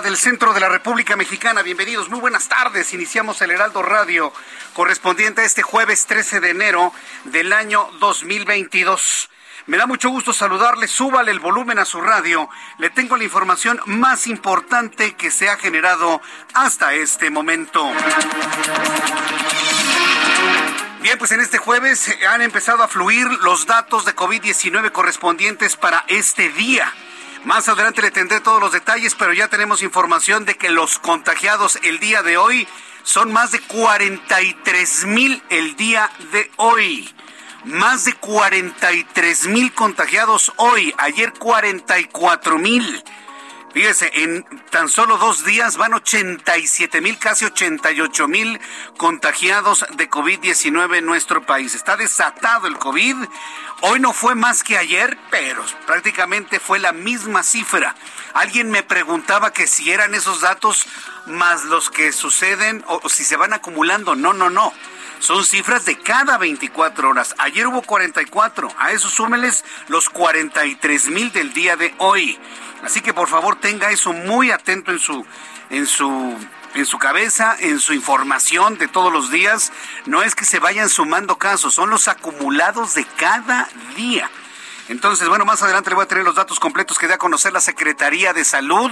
Del centro de la República Mexicana. Bienvenidos, muy buenas tardes. Iniciamos el Heraldo Radio correspondiente a este jueves 13 de enero del año 2022. Me da mucho gusto saludarle, súbale el volumen a su radio. Le tengo la información más importante que se ha generado hasta este momento. Bien, pues en este jueves han empezado a fluir los datos de COVID-19 correspondientes para este día. Más adelante le tendré todos los detalles, pero ya tenemos información de que los contagiados el día de hoy son más de 43 mil el día de hoy. Más de 43 mil contagiados hoy. Ayer 44 mil. Fíjese, en tan solo dos días van 87 mil, casi 88 mil contagiados de COVID-19 en nuestro país. Está desatado el COVID. Hoy no fue más que ayer, pero prácticamente fue la misma cifra. Alguien me preguntaba que si eran esos datos más los que suceden o, si se van acumulando. No, no, no son cifras de cada 24 horas. Ayer hubo 44, a eso súmeles los 43 mil del día de hoy. Así que por favor tenga eso muy atento en su, en su, en su cabeza, en su información de todos los días. No es que se vayan sumando casos, son los acumulados de cada día. Entonces, bueno, más adelante le voy a tener los datos completos que da a conocer la Secretaría de Salud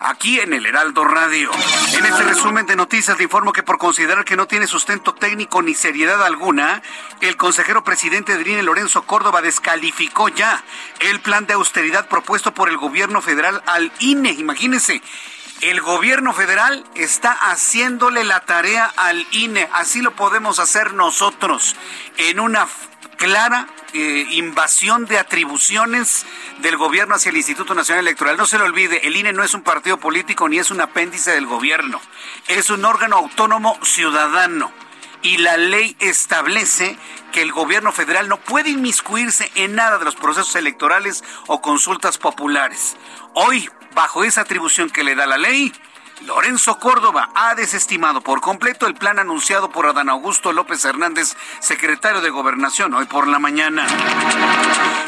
aquí en el Heraldo Radio. En este resumen de noticias le informo que por considerar que no tiene sustento técnico ni seriedad alguna, el consejero presidente de INE, Lorenzo Córdoba, descalificó ya el plan de austeridad propuesto por el gobierno federal al INE. Imagínense. El gobierno federal está haciéndole la tarea al INE, así lo podemos hacer nosotros, en una clara eh, invasión de atribuciones del gobierno hacia el Instituto Nacional Electoral. No se lo olvide, el INE no es un partido político ni es un apéndice del gobierno, es un órgano autónomo ciudadano. Y la ley establece que el gobierno federal no puede inmiscuirse en nada de los procesos electorales o consultas populares. Hoy, bajo esa atribución que le da la ley, Lorenzo Córdoba ha desestimado por completo el plan anunciado por Adán Augusto López Hernández, secretario de Gobernación, hoy por la mañana.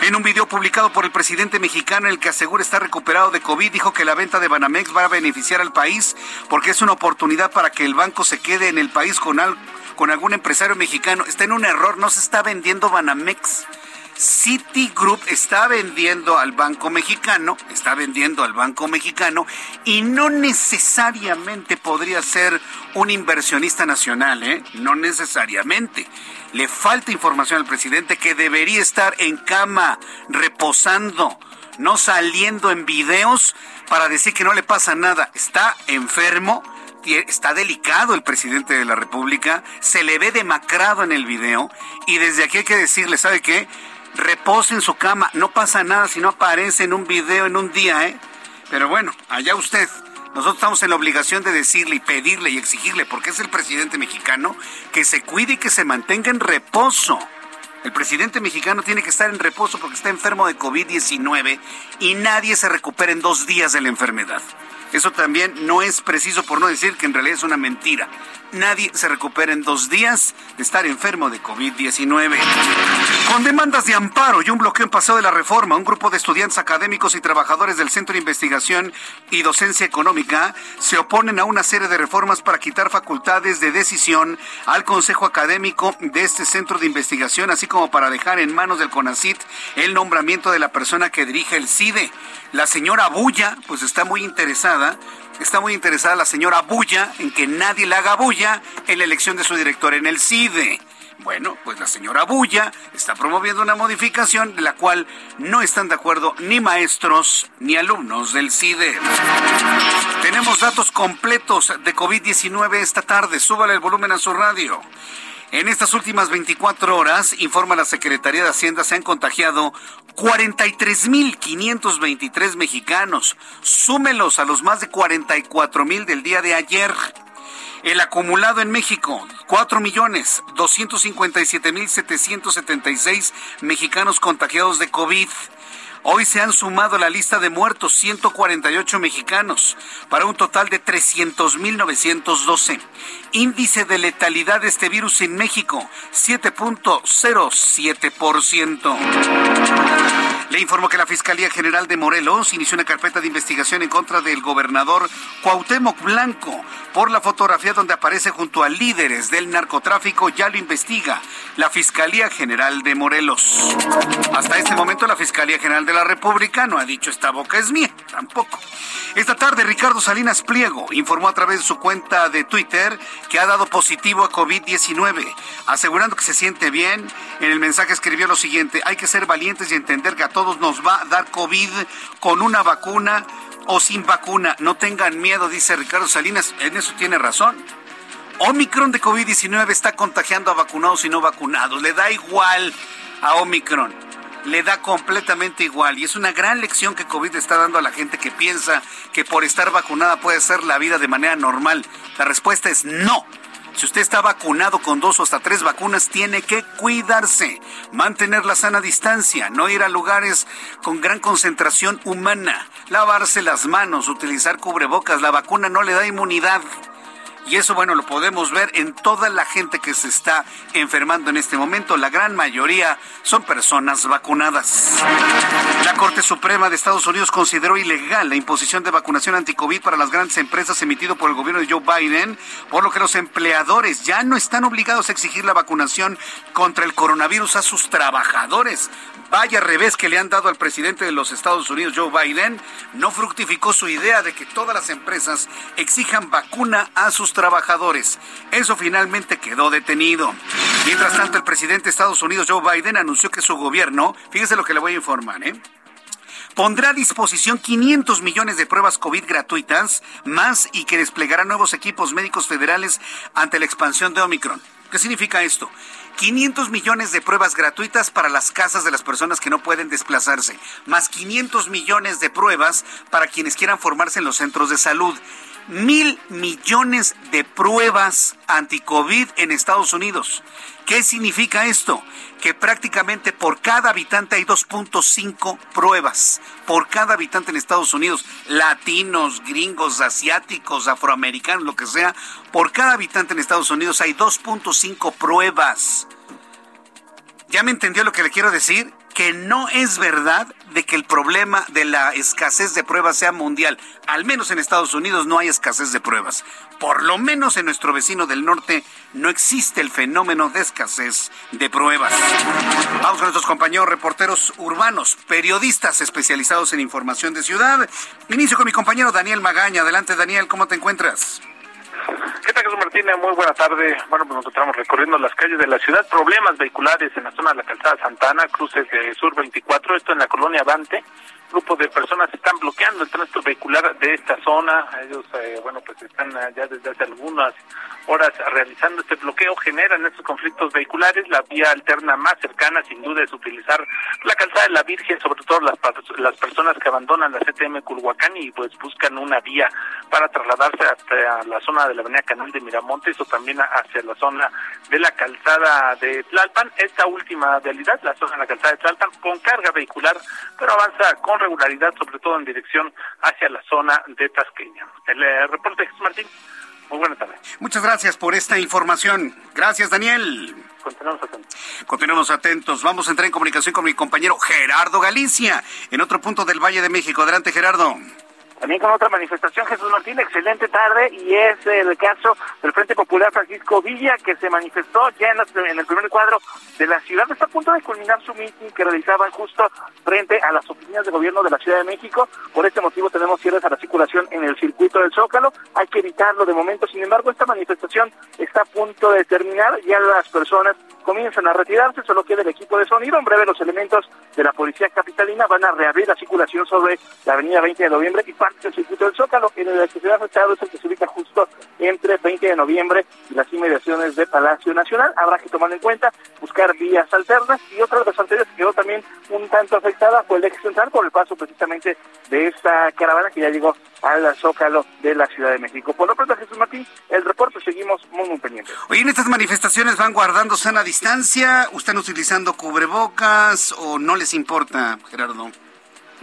En un video publicado por el presidente mexicano, el que asegura estar recuperado de COVID, dijo que la venta de Banamex va a beneficiar al país porque es una oportunidad para que el banco se quede en el país con, con algún empresario mexicano. Está en un error, no se está vendiendo Banamex. Citigroup está vendiendo al Banco Mexicano, está vendiendo al Banco Mexicano y no necesariamente podría ser un inversionista nacional, ¿eh? No necesariamente. Le falta información al presidente que debería estar en cama, reposando, no saliendo en videos para decir que no le pasa nada. Está enfermo, está delicado el presidente de la República, se le ve demacrado en el video y desde aquí hay que decirle, ¿sabe qué? Repose en su cama, no pasa nada si no aparece en un video en un día, ¿eh? Pero bueno, allá usted. Nosotros estamos en la obligación de decirle y pedirle y exigirle, porque es el presidente mexicano, que se cuide y que se mantenga en reposo. El presidente mexicano tiene que estar en reposo porque está enfermo de COVID-19 y nadie se recupera en dos días de la enfermedad. Eso también no es preciso por no decir que en realidad es una mentira. Nadie se recupera en dos días de estar enfermo de COVID-19. Con demandas de amparo y un bloqueo en pasado de la reforma, un grupo de estudiantes académicos y trabajadores del Centro de Investigación y Docencia Económica se oponen a una serie de reformas para quitar facultades de decisión al Consejo Académico de este centro de investigación, así como para dejar en manos del CONACIT el nombramiento de la persona que dirige el CIDE. La señora Bulla, pues está muy interesada está muy interesada la señora Bulla en que nadie le haga bulla en la elección de su director en el CIDE. Bueno, pues la señora Bulla está promoviendo una modificación de la cual no están de acuerdo ni maestros ni alumnos del CIDE. Tenemos datos completos de COVID-19 esta tarde. Súbale el volumen a su radio. En estas últimas 24 horas, informa la Secretaría de Hacienda, se han contagiado 43.523 mexicanos. Súmelos a los más de 44.000 del día de ayer. El acumulado en México, 4.257.776 mexicanos contagiados de COVID. Hoy se han sumado a la lista de muertos 148 mexicanos para un total de 300.912. Índice de letalidad de este virus en México, 7.07%. Le informo que la Fiscalía General de Morelos inició una carpeta de investigación en contra del gobernador Cuauhtémoc Blanco por la fotografía donde aparece junto a líderes del narcotráfico. Ya lo investiga la Fiscalía General de Morelos. Hasta este momento la Fiscalía General de la República no ha dicho esta boca es mía, tampoco. Esta tarde Ricardo Salinas Pliego informó a través de su cuenta de Twitter que ha dado positivo a COVID-19, asegurando que se siente bien. En el mensaje escribió lo siguiente, hay que ser valientes y entender que a todos nos va a dar COVID con una vacuna o sin vacuna. No tengan miedo, dice Ricardo Salinas. En eso tiene razón. Omicron de COVID-19 está contagiando a vacunados y no vacunados. Le da igual a Omicron. Le da completamente igual. Y es una gran lección que COVID está dando a la gente que piensa que por estar vacunada puede ser la vida de manera normal. La respuesta es no. Si usted está vacunado con dos o hasta tres vacunas, tiene que cuidarse, mantener la sana distancia, no ir a lugares con gran concentración humana, lavarse las manos, utilizar cubrebocas. La vacuna no le da inmunidad. Y eso, bueno, lo podemos ver en toda la gente que se está enfermando en este momento. La gran mayoría son personas vacunadas. La Corte Suprema de Estados Unidos consideró ilegal la imposición de vacunación anticovid para las grandes empresas emitido por el gobierno de Joe Biden, por lo que los empleadores ya no están obligados a exigir la vacunación contra el coronavirus a sus trabajadores. Vaya revés que le han dado al presidente de los Estados Unidos, Joe Biden, no fructificó su idea de que todas las empresas exijan vacuna a sus trabajadores. Eso finalmente quedó detenido. Mientras tanto, el presidente de Estados Unidos, Joe Biden, anunció que su gobierno, fíjese lo que le voy a informar, ¿eh? pondrá a disposición 500 millones de pruebas COVID gratuitas más y que desplegará nuevos equipos médicos federales ante la expansión de Omicron. ¿Qué significa esto? 500 millones de pruebas gratuitas para las casas de las personas que no pueden desplazarse, más 500 millones de pruebas para quienes quieran formarse en los centros de salud. Mil millones de pruebas anti-COVID en Estados Unidos. ¿Qué significa esto? Que prácticamente por cada habitante hay 2.5 pruebas. Por cada habitante en Estados Unidos, latinos, gringos, asiáticos, afroamericanos, lo que sea, por cada habitante en Estados Unidos hay 2.5 pruebas. ¿Ya me entendió lo que le quiero decir? Que no es verdad de que el problema de la escasez de pruebas sea mundial. Al menos en Estados Unidos no hay escasez de pruebas. Por lo menos en nuestro vecino del norte no existe el fenómeno de escasez de pruebas. Vamos con nuestros compañeros reporteros urbanos, periodistas especializados en información de ciudad. Inicio con mi compañero Daniel Magaña. Adelante Daniel, ¿cómo te encuentras? ¿Qué tal, Jesús Martínez? Muy buena tarde. Bueno, pues nos encontramos recorriendo las calles de la ciudad. Problemas vehiculares en la zona de la calzada Santana, cruces de Sur 24, esto en la colonia Avante. Grupo de personas están bloqueando el tránsito vehicular de esta zona. Ellos, eh, bueno, pues están ya desde hace algunas horas realizando este bloqueo. Generan estos conflictos vehiculares. La vía alterna más cercana, sin duda, es utilizar la calzada de la Virgen, sobre todo las, las personas que abandonan la CTM Culhuacán y pues buscan una vía para trasladarse hasta la zona de la avenida Canal de Miramontes o también hacia la zona de la calzada de Tlalpan. Esta última realidad, la zona de la calzada de Tlalpan, con carga vehicular, pero avanza con regularidad, sobre todo en dirección hacia la zona de Tasqueña. El eh, reporte Jesús Martín. Muy buena tarde. Muchas gracias por esta información. Gracias, Daniel. Continuamos atentos. Continuamos atentos. Vamos a entrar en comunicación con mi compañero Gerardo Galicia, en otro punto del Valle de México. Adelante, Gerardo. También con otra manifestación, Jesús Martín, excelente tarde, y es el caso del Frente Popular Francisco Villa, que se manifestó ya en, el primer cuadro de la ciudad. Está a punto de culminar su meeting que realizaban justo frente a las oficinas de gobierno de la Ciudad de México. Por este motivo tenemos cierres a la circulación en el circuito del Zócalo. Hay que evitarlo de momento. Sin embargo, esta manifestación está a punto de terminar. Ya las personas comienzan a retirarse, solo queda el equipo de sonido. En breve los elementos de la Policía Capitalina van a reabrir la circulación sobre la avenida 20 de noviembre y parte del circuito del Zócalo. En el que se ha afectado es el que se ubica justo entre 20 de noviembre y las inmediaciones de Palacio Nacional. Habrá que tomar en cuenta, buscar vías alternas y otra de las anteriores que quedó también un tanto afectada fue el eje central por el paso precisamente de esta caravana que ya llegó al Zócalo de la Ciudad de México. Por lo pronto, Jesús Martín, el reporte seguimos muy, muy pendientes. Oye, en estas manifestaciones van guardando sana distancia, están utilizando cubrebocas o no les importa, Gerardo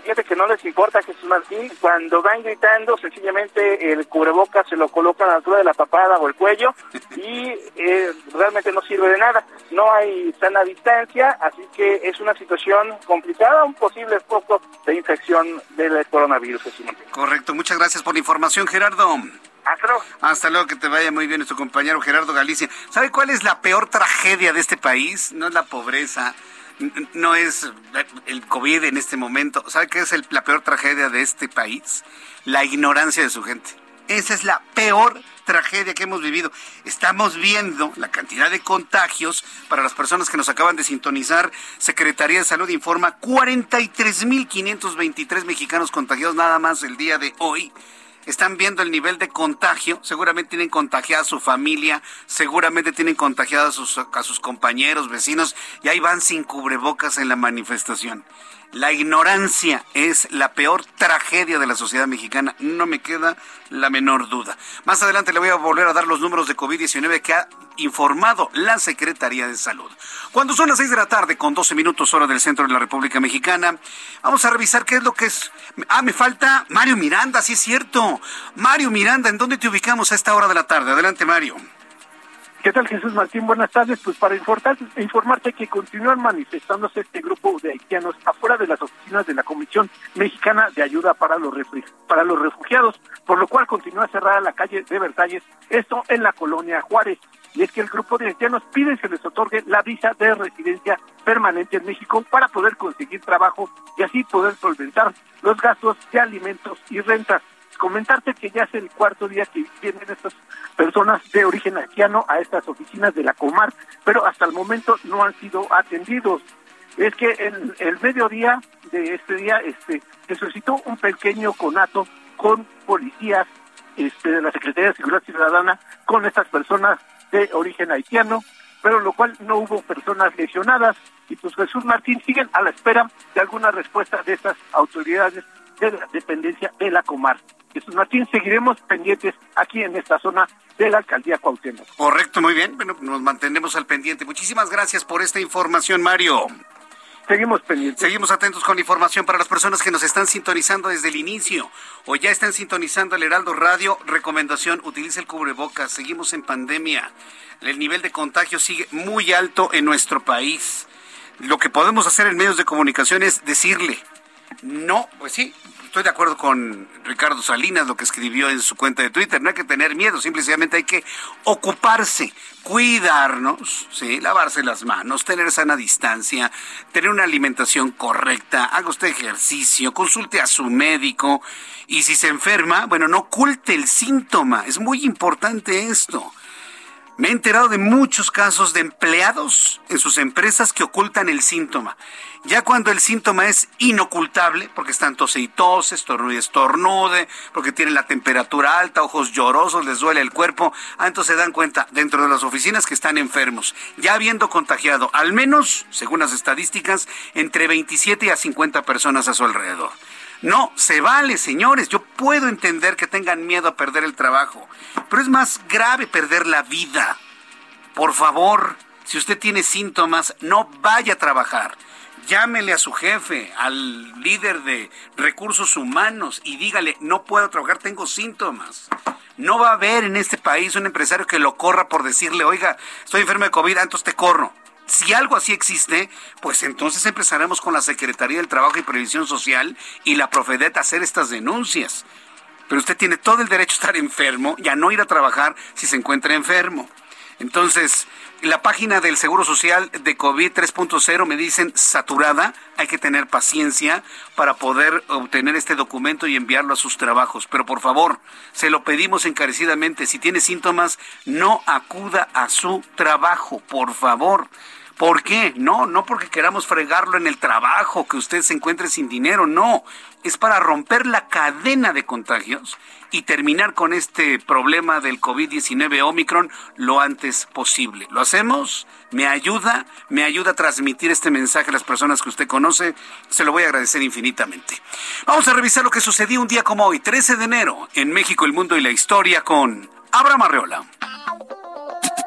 fíjate que no les importa Jesús Martín, cuando van gritando, sencillamente el cubreboca se lo colocan a la altura de la papada o el cuello y eh, realmente no sirve de nada. No hay sana distancia, así que es una situación complicada, un posible foco de infección del coronavirus, Jesús Martín. Correcto, muchas gracias por la información, Gerardo. Hasta luego. Hasta luego, que te vaya muy bien nuestro compañero Gerardo Galicia. ¿Sabe cuál es la peor tragedia de este país? No es la pobreza, no es el COVID en este momento. ¿Sabe qué es la peor tragedia de este país? La ignorancia de su gente. Esa es la peor tragedia que hemos vivido. Estamos viendo la cantidad de contagios para las personas que nos acaban de sintonizar. Secretaría de Salud informa 43.523 mexicanos contagiados nada más el día de hoy están viendo el nivel de contagio, seguramente tienen contagiada a su familia, seguramente tienen contagiada a sus, a sus compañeros, vecinos, y ahí van sin cubrebocas en la manifestación. La ignorancia es la peor tragedia de la sociedad mexicana, no me queda la menor duda. Más adelante le voy a volver a dar los números de COVID-19 que ha informado la Secretaría de Salud. Cuando son las 6 de la tarde, con 12 minutos hora del centro de la República Mexicana, vamos a revisar qué es lo que es. Ah, me falta Mario Miranda, sí es cierto. Mario Miranda, ¿en dónde te ubicamos a esta hora de la tarde? Adelante, Mario. ¿Qué tal Jesús Martín? Buenas tardes. Pues para informarte que continúan manifestándose este grupo de haitianos afuera de las oficinas de la Comisión Mexicana de Ayuda para los, para los Refugiados, por lo cual continúa cerrada la calle de Versalles, esto en la colonia Juárez. Y es que el grupo de haitianos pide se les otorgue la visa de residencia permanente en México para poder conseguir trabajo y así poder solventar los gastos de alimentos y rentas comentarte que ya es el cuarto día que vienen estas personas de origen haitiano a estas oficinas de la Comar, pero hasta el momento no han sido atendidos. Es que en el mediodía de este día este, se solicitó un pequeño conato con policías este, de la Secretaría de Seguridad Ciudadana con estas personas de origen haitiano, pero lo cual no hubo personas lesionadas y pues Jesús Martín siguen a la espera de alguna respuesta de estas autoridades de la dependencia de la Comar. Jesús Martín, seguiremos pendientes aquí en esta zona de la alcaldía Cuauhtémoc. Correcto, muy bien. Bueno, nos mantenemos al pendiente. Muchísimas gracias por esta información, Mario. Seguimos pendientes. Seguimos atentos con la información para las personas que nos están sintonizando desde el inicio o ya están sintonizando el Heraldo Radio. Recomendación, utilice el cubrebocas. Seguimos en pandemia. El nivel de contagio sigue muy alto en nuestro país. Lo que podemos hacer en medios de comunicación es decirle, no, pues sí, estoy de acuerdo con Ricardo Salinas, lo que escribió en su cuenta de Twitter. No hay que tener miedo, simplemente hay que ocuparse, cuidarnos, ¿sí? lavarse las manos, tener sana distancia, tener una alimentación correcta, haga usted ejercicio, consulte a su médico y si se enferma, bueno, no oculte el síntoma. Es muy importante esto. Me he enterado de muchos casos de empleados en sus empresas que ocultan el síntoma. Ya cuando el síntoma es inocultable, porque están tose y estornude, porque tienen la temperatura alta, ojos llorosos, les duele el cuerpo, ah, entonces se dan cuenta dentro de las oficinas que están enfermos, ya habiendo contagiado al menos, según las estadísticas, entre 27 a 50 personas a su alrededor. No, se vale, señores. Yo puedo entender que tengan miedo a perder el trabajo, pero es más grave perder la vida. Por favor, si usted tiene síntomas, no vaya a trabajar. Llámele a su jefe, al líder de recursos humanos y dígale, no puedo trabajar, tengo síntomas. No va a haber en este país un empresario que lo corra por decirle, oiga, estoy enfermo de COVID, entonces te corro. Si algo así existe, pues entonces empezaremos con la Secretaría del Trabajo y Previsión Social y la Profedet a hacer estas denuncias. Pero usted tiene todo el derecho a estar enfermo y a no ir a trabajar si se encuentra enfermo. Entonces, la página del Seguro Social de COVID 3.0 me dicen saturada. Hay que tener paciencia para poder obtener este documento y enviarlo a sus trabajos. Pero por favor, se lo pedimos encarecidamente. Si tiene síntomas, no acuda a su trabajo, por favor. ¿Por qué? No, no porque queramos fregarlo en el trabajo, que usted se encuentre sin dinero, no. Es para romper la cadena de contagios y terminar con este problema del COVID-19 Omicron lo antes posible. ¿Lo hacemos? ¿Me ayuda? ¿Me ayuda a transmitir este mensaje a las personas que usted conoce? Se lo voy a agradecer infinitamente. Vamos a revisar lo que sucedió un día como hoy, 13 de enero, en México, el mundo y la historia con Abraham Arreola.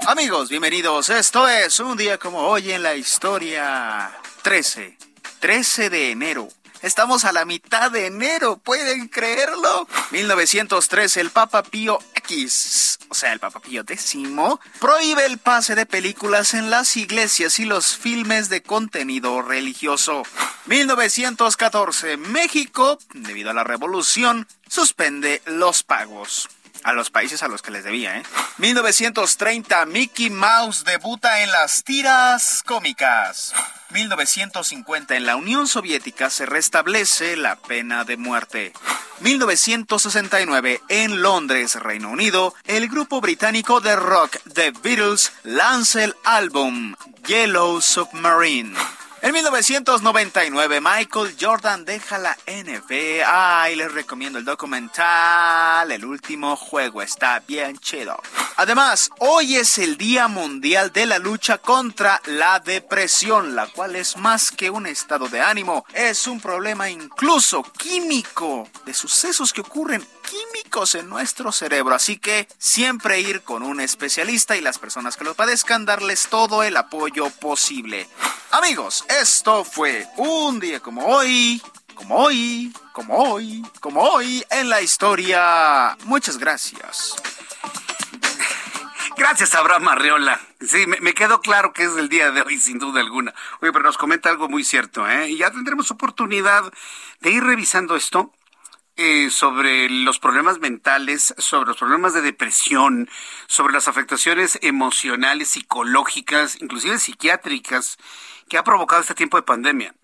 Amigos, bienvenidos. Esto es un día como hoy en la historia. 13. 13 de enero. Estamos a la mitad de enero, ¿pueden creerlo? 1903, el Papa Pío X, o sea, el Papa Pío X, prohíbe el pase de películas en las iglesias y los filmes de contenido religioso. 1914, México, debido a la revolución, suspende los pagos a los países a los que les debía, ¿eh? 1930, Mickey Mouse debuta en las tiras cómicas. 1950, en la Unión Soviética se restablece la pena de muerte. 1969, en Londres, Reino Unido, el grupo británico de rock The Beatles lanza el álbum Yellow Submarine. En 1999, Michael Jordan deja la NBA y les recomiendo el documental El último juego, está bien chido. Además, hoy es el Día Mundial de la Lucha contra la Depresión, la cual es más que un estado de ánimo, es un problema incluso químico de sucesos que ocurren químicos en nuestro cerebro, así que siempre ir con un especialista y las personas que lo padezcan darles todo el apoyo posible. Amigos, esto fue un día como hoy, como hoy, como hoy, como hoy en la historia. Muchas gracias. Gracias, Abraham Arreola. Sí, me, quedó claro que es el día de hoy, sin duda alguna. Oye, pero nos comenta algo muy cierto, ¿eh? Y ya tendremos oportunidad de ir revisando esto eh, sobre los problemas mentales, sobre los problemas de depresión, sobre las afectaciones emocionales, psicológicas, inclusive psiquiátricas que ha provocado este tiempo de pandemia.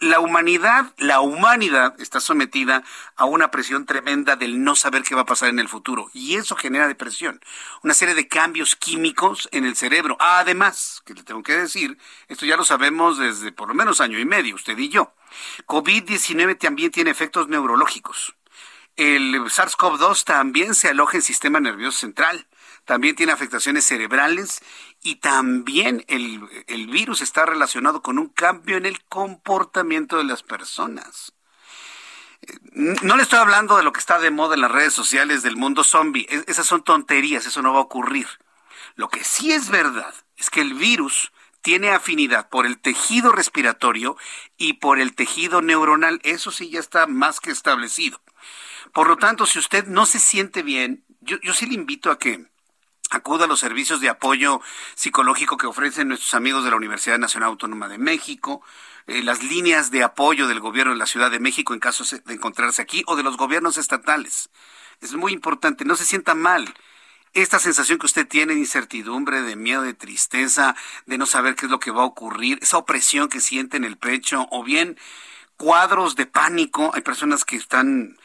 La humanidad, la humanidad está sometida a una presión tremenda del no saber qué va a pasar en el futuro y eso genera depresión, una serie de cambios químicos en el cerebro. Además, que le tengo que decir, esto ya lo sabemos desde por lo menos año y medio, usted y yo COVID-19 también tiene efectos neurológicos. El SARS-CoV-2 también se aloja en sistema nervioso central, también tiene afectaciones cerebrales y también el, el, virus está relacionado con un cambio en el comportamiento de las personas. No le estoy hablando de lo que está de moda en las redes sociales del mundo zombie, esas son tonterías, eso no va a ocurrir. Lo que sí es verdad es que el virus tiene afinidad por el tejido respiratorio y por el tejido neuronal. Eso sí ya está más que establecido. Por lo tanto, si usted no se siente bien, yo, sí le invito a que acuda a los servicios de apoyo psicológico que ofrecen nuestros amigos de la Universidad Nacional Autónoma de México, eh, las líneas de apoyo del gobierno de la Ciudad de México en caso de encontrarse aquí o de los gobiernos estatales. Es muy importante, no se sienta mal esta sensación que usted tiene de incertidumbre, de miedo, de tristeza, de no saber qué es lo que va a ocurrir, esa opresión que siente en el pecho, o bien cuadros de pánico, hay personas que están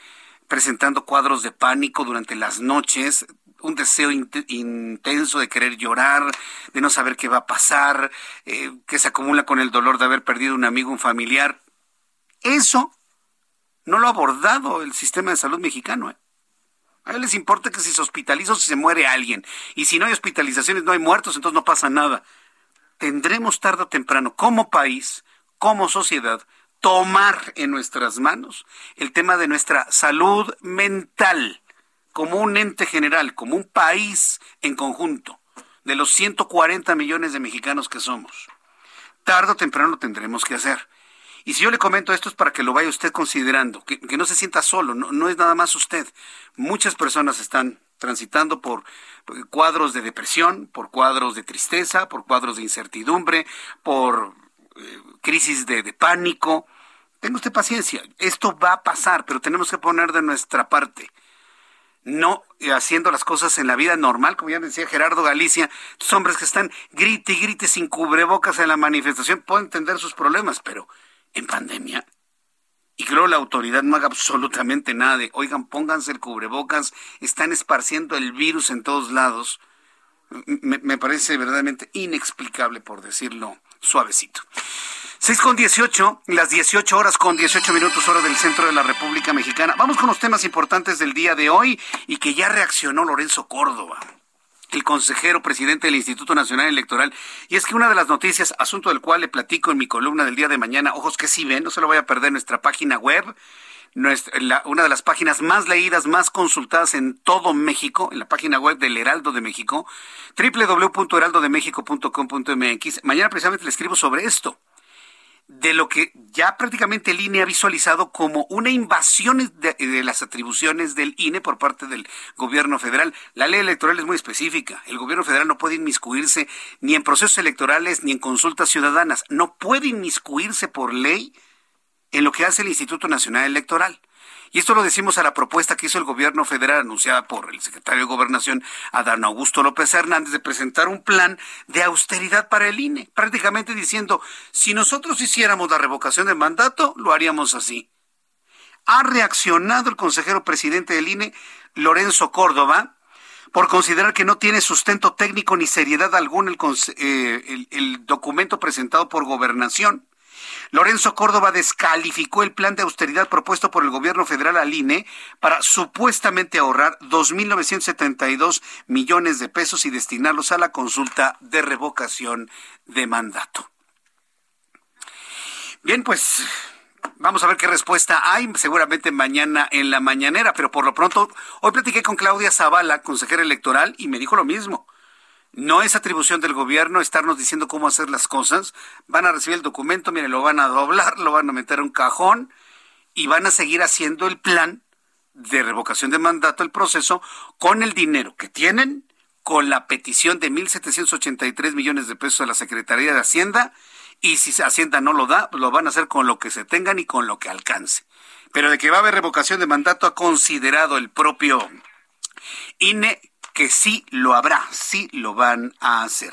presentando cuadros de pánico durante las noches, un deseo intenso de querer llorar, de no saber qué va a pasar, eh, que se acumula con el dolor de haber perdido un amigo, un familiar. Eso no lo ha abordado el sistema de salud mexicano. ¿eh? A ellos les importa que si se hospitaliza o si se muere alguien. Y si no hay hospitalizaciones, no hay muertos, entonces no pasa nada. Tendremos tarde o temprano, como país, como sociedad, tomar en nuestras manos el tema de nuestra salud mental como un ente general, como un país en conjunto, de los 140 millones de mexicanos que somos. Tardo o temprano lo tendremos que hacer. Y si yo le comento esto es para que lo vaya usted considerando, que, no se sienta solo, no, no es nada más usted. Muchas personas están transitando por cuadros de depresión, por cuadros de tristeza, por cuadros de incertidumbre, por eh, crisis de, pánico. Tenga usted paciencia, esto va a pasar, pero tenemos que poner de nuestra parte. No eh, haciendo las cosas en la vida normal, como ya decía Gerardo Galicia, los hombres que están grite y grite sin cubrebocas en la manifestación, puedo entender sus problemas, pero en pandemia y creo la autoridad no haga absolutamente nada de, oigan, pónganse el cubrebocas, están esparciendo el virus en todos lados. Me, parece verdaderamente inexplicable, por decirlo suavecito. 6 con 18, las 18 horas con 18 minutos hora del centro de la República Mexicana. Vamos con los temas importantes del día de hoy y que ya reaccionó Lorenzo Córdoba el consejero presidente del Instituto Nacional Electoral. Y es que una de las noticias, asunto del cual le platico en mi columna del día de mañana, ojos que sí ven, no se lo voy a perder, nuestra página web, una de las páginas más leídas, más consultadas en todo México, en la página web del Heraldo de México, www.heraldodemexico.com.mx. Mañana precisamente le escribo sobre esto de lo que ya prácticamente el INE ha visualizado como una invasión de, las atribuciones del INE por parte del gobierno federal. La ley electoral es muy específica. El gobierno federal no puede inmiscuirse ni en procesos electorales ni en consultas ciudadanas. No puede inmiscuirse por ley en lo que hace el Instituto Nacional Electoral. Y esto lo decimos a la propuesta que hizo el gobierno federal anunciada por el secretario de Gobernación, Adán Augusto López Hernández, de presentar un plan de austeridad para el INE, prácticamente diciendo, si nosotros hiciéramos la revocación de mandato, lo haríamos así. Ha reaccionado el consejero presidente del INE, Lorenzo Córdoba, por considerar que no tiene sustento técnico ni seriedad alguna el, eh, el documento presentado por gobernación. Lorenzo Córdoba descalificó el plan de austeridad propuesto por el gobierno federal al INE para supuestamente ahorrar 2.972 millones de pesos y destinarlos a la consulta de revocación de mandato. Bien, pues Vamos a ver qué respuesta hay, seguramente mañana en la mañanera, pero por lo pronto, hoy platiqué con Claudia Zavala, consejera electoral, y me dijo lo mismo. No es atribución del gobierno estarnos diciendo cómo hacer las cosas. Van a recibir el documento, miren, lo van a doblar, lo van a meter en un cajón y van a seguir haciendo el plan de revocación de mandato, el proceso, con el dinero que tienen, con la petición de 1.783 millones de pesos a la Secretaría de Hacienda, y si Hacienda no lo da, lo van a hacer con lo que se tengan y con lo que alcance. Pero de que va a haber revocación de mandato ha considerado el propio INE que sí lo habrá, sí lo van a hacer.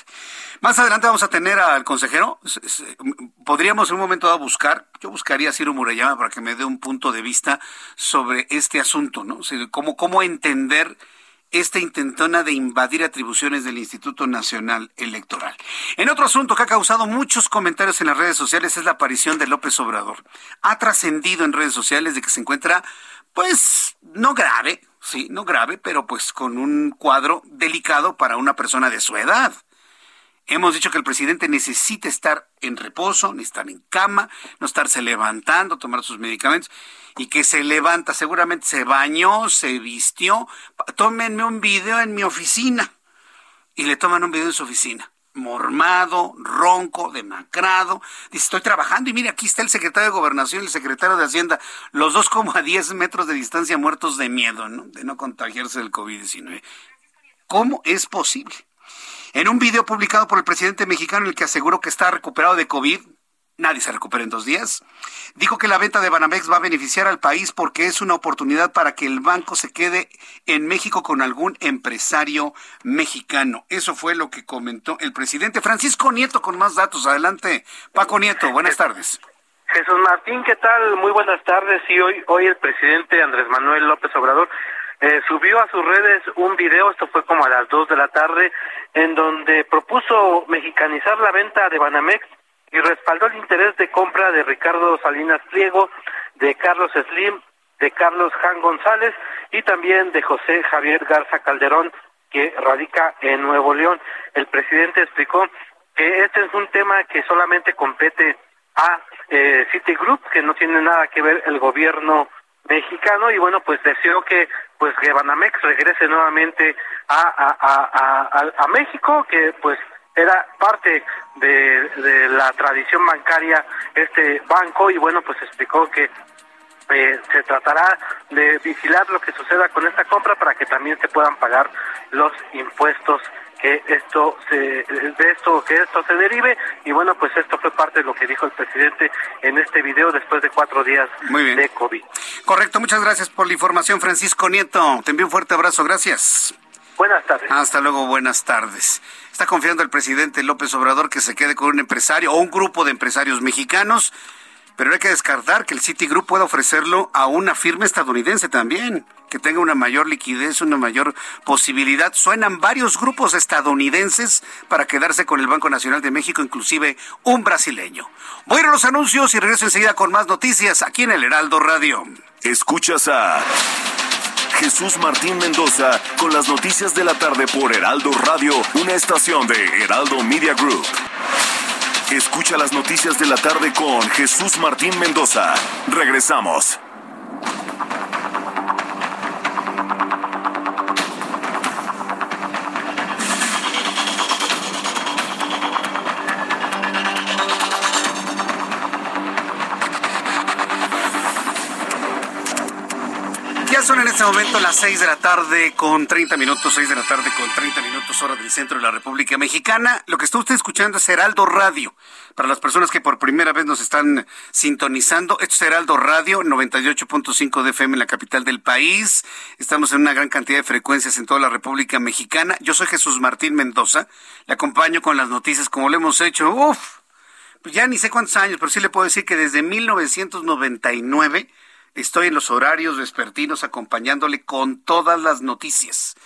Más adelante vamos a tener al consejero. Podríamos en un momento dado buscar, yo buscaría a Ciro Murayama para que me dé un punto de vista sobre este asunto, ¿no? cómo, cómo entender esta intentona de invadir atribuciones del Instituto Nacional Electoral. En otro asunto que ha causado muchos comentarios en las redes sociales es la aparición de López Obrador. Ha trascendido en redes sociales de que se encuentra, pues, no grave, sí, no grave, pero pues con un cuadro delicado para una persona de su edad. Hemos dicho que el presidente necesita estar en reposo, ni estar en cama, no estarse levantando, tomar sus medicamentos, y que se levanta, seguramente se bañó, se vistió. Tómenme un video en mi oficina. Y le toman un video en su oficina mormado, ronco, demacrado. Dice, estoy trabajando y mire, aquí está el secretario de Gobernación y el secretario de Hacienda, los dos como a 10 metros de distancia muertos de miedo, ¿no? De no contagiarse del COVID-19. ¿Cómo es posible? En un video publicado por el presidente mexicano, en el que aseguró que está recuperado de COVID, nadie se recupera en dos días. Dijo que la venta de Banamex va a beneficiar al país porque es una oportunidad para que el banco se quede en México con algún empresario mexicano. Eso fue lo que comentó el presidente Francisco Nieto con más datos. Adelante, Paco Nieto, buenas tardes. Jesús Martín, ¿qué tal? Muy buenas tardes. Y hoy, hoy el presidente Andrés Manuel López Obrador eh, subió a sus redes un video, esto fue como a las dos de la tarde, en donde propuso mexicanizar la venta de Banamex y respaldó el interés de compra de Ricardo Salinas Pliego, de Carlos Slim, de Carlos Jan González y también de José Javier Garza Calderón, que radica en Nuevo León. El presidente explicó que este es un tema que solamente compete a eh, Citigroup, que no tiene nada que ver el gobierno mexicano y bueno pues deseo que pues que Banamex regrese nuevamente a, a, a, a, México que pues era parte de, de la tradición bancaria este banco y bueno pues explicó que eh, se tratará de vigilar lo que suceda con esta compra para que también se puedan pagar los impuestos que esto se, de esto que esto se derive y bueno pues esto fue parte de lo que dijo el presidente en este video después de cuatro días de COVID. Correcto, muchas gracias por la información Francisco Nieto, te envío un fuerte abrazo, gracias. Buenas tardes. Hasta luego, buenas tardes. Está confiando el presidente López Obrador que se quede con un empresario o un grupo de empresarios mexicanos, pero hay que descartar que el Citigroup pueda ofrecerlo a una firma estadounidense también que tenga una mayor liquidez, una mayor posibilidad. Suenan varios grupos estadounidenses para quedarse con el Banco Nacional de México, inclusive un brasileño. Voy a ir a los anuncios y regreso enseguida con más noticias aquí en el Heraldo Radio. Escuchas a Jesús Martín Mendoza con las noticias de la tarde por Heraldo Radio, una estación de Heraldo Media Group. Escucha las noticias de la tarde con Jesús Martín Mendoza. Regresamos. Este momento las 6 de la tarde con 30 minutos, 6 de la tarde con 30 minutos hora del centro de la República Mexicana. Lo que está usted escuchando es Heraldo Radio. Para las personas que por primera vez nos están sintonizando, esto es Heraldo Radio, 98.5 de FM en la capital del país. Estamos en una gran cantidad de frecuencias en toda la República Mexicana. Yo soy Jesús Martín Mendoza. Le acompaño con las noticias como lo hemos hecho. Uf, pues ya ni sé cuántos años, pero sí le puedo decir que desde 1999 estoy en los horarios vespertinos acompañándole con todas las noticias.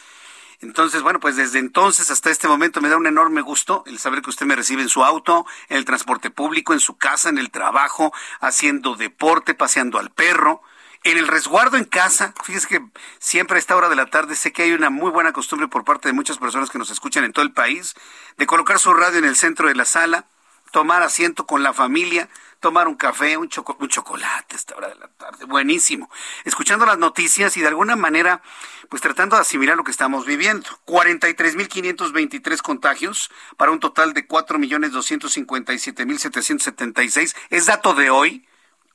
Entonces, bueno, pues desde entonces hasta este momento me da un enorme gusto el saber que usted me recibe en su auto, en el transporte público, en su casa, en el trabajo, haciendo deporte, paseando al perro, en el resguardo en casa. Fíjese que siempre a esta hora de la tarde sé que hay una muy buena costumbre por parte de muchas personas que nos escuchan en todo el país de colocar su radio en el centro de la sala, tomar asiento con la familia, tomar un café, un, un chocolate a esta hora de la tarde, buenísimo, escuchando las noticias y de alguna manera, pues tratando de asimilar lo que estamos viviendo. 43.523 contagios para un total de 4.257.776, es dato de hoy,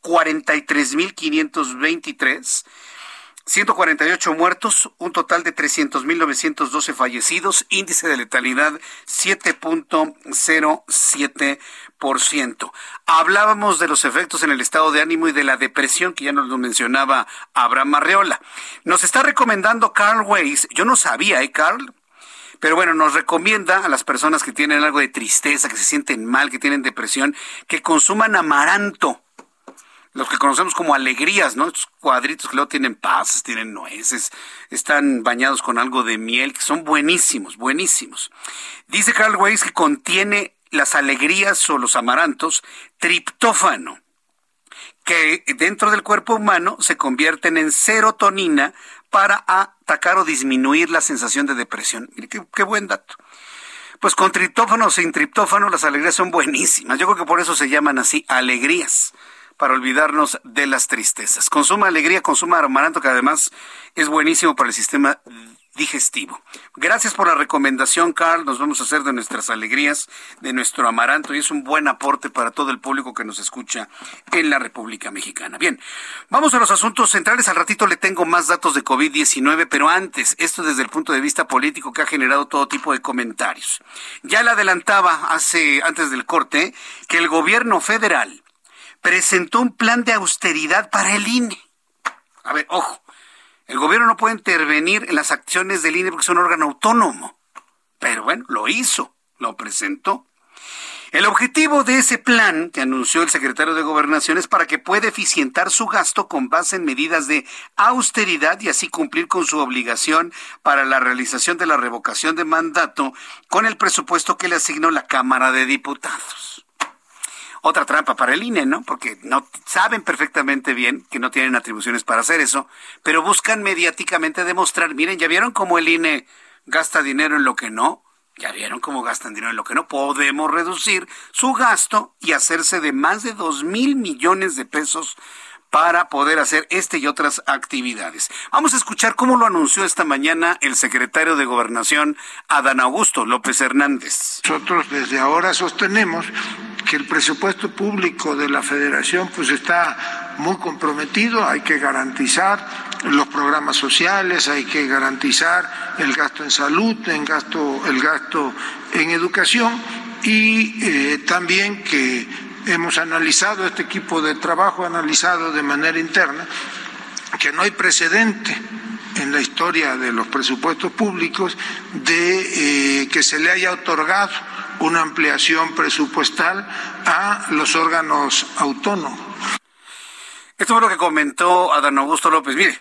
43.523. 148 muertos, un total de 300.912 fallecidos, índice de letalidad 7.07%. Hablábamos de los efectos en el estado de ánimo y de la depresión que ya nos lo mencionaba Abraham Arreola. Nos está recomendando Carl Weiss, yo no sabía, ¿eh, Carl? Pero bueno, nos recomienda a las personas que tienen algo de tristeza, que se sienten mal, que tienen depresión, que consuman amaranto los que conocemos como alegrías, ¿no? Estos cuadritos que luego tienen pasas, tienen nueces, están bañados con algo de miel, que son buenísimos, buenísimos. Dice Carl Weiss que contiene las alegrías o los amarantos triptófano, que dentro del cuerpo humano se convierten en serotonina para atacar o disminuir la sensación de depresión. Mire qué, qué buen dato. Pues con triptófano o sin triptófano las alegrías son buenísimas. Yo creo que por eso se llaman así alegrías para olvidarnos de las tristezas. Consuma alegría, consuma amaranto, que además es buenísimo para el sistema digestivo. Gracias por la recomendación, Carl. Nos vamos a hacer de nuestras alegrías, de nuestro amaranto, y es un buen aporte para todo el público que nos escucha en la República Mexicana. Bien, vamos a los asuntos centrales. Al ratito le tengo más datos de COVID-19, pero antes, esto desde el punto de vista político que ha generado todo tipo de comentarios. Ya le adelantaba hace, antes del corte, que el gobierno federal presentó un plan de austeridad para el INE. A ver, ojo, el gobierno no puede intervenir en las acciones del INE porque es un órgano autónomo. Pero bueno, lo hizo, lo presentó. El objetivo de ese plan que anunció el secretario de Gobernación es para que pueda eficientar su gasto con base en medidas de austeridad y así cumplir con su obligación para la realización de la revocación de mandato con el presupuesto que le asignó la Cámara de Diputados otra trampa para el INE, ¿no? Porque no saben perfectamente bien que no tienen atribuciones para hacer eso, pero buscan mediáticamente demostrar, miren, ya vieron cómo el INE gasta dinero en lo que no, Ya vieron cómo gastan dinero en lo que no podemos reducir su gasto y hacerse de más de dos mil millones de pesos para poder hacer este y otras actividades. Vamos a escuchar cómo lo anunció esta mañana el secretario de Gobernación, Adán Augusto López Hernández. Nosotros desde ahora sostenemos que el presupuesto público de la federación pues está muy comprometido, hay que garantizar los programas sociales, hay que garantizar el gasto en salud, en gasto, el gasto en educación. Y eh, también que hemos analizado, este equipo de trabajo ha analizado de manera interna que no hay precedente en la historia de los presupuestos públicos de eh, que se le haya otorgado una ampliación presupuestal a los órganos autónomos. Esto fue lo que comentó Adán Augusto López. Mire,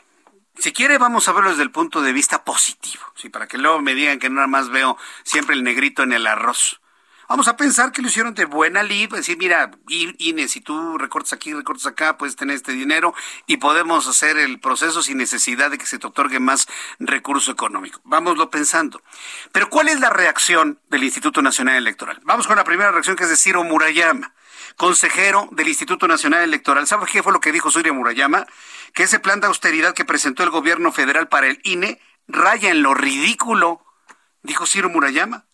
si quiere vamos a verlo desde el punto de vista positivo, ¿sí? para que luego me digan que nada más veo siempre el negrito en el arroz. Vamos a pensar que lo hicieron de buena lid, decir, mira, Inés, si tú recortas aquí, recortas acá, puedes tener este dinero y podemos hacer el proceso sin necesidad de que se te otorgue más recurso económico. Vámoslo pensando. Pero ¿cuál es la reacción del Instituto Nacional Electoral? Vamos con la primera reacción que es de Ciro Murayama, consejero del Instituto Nacional Electoral. ¿Sabe qué fue lo que dijo Ciro Murayama? Que ese plan de austeridad que presentó el gobierno federal para el INE raya en lo ridículo, dijo Ciro Murayama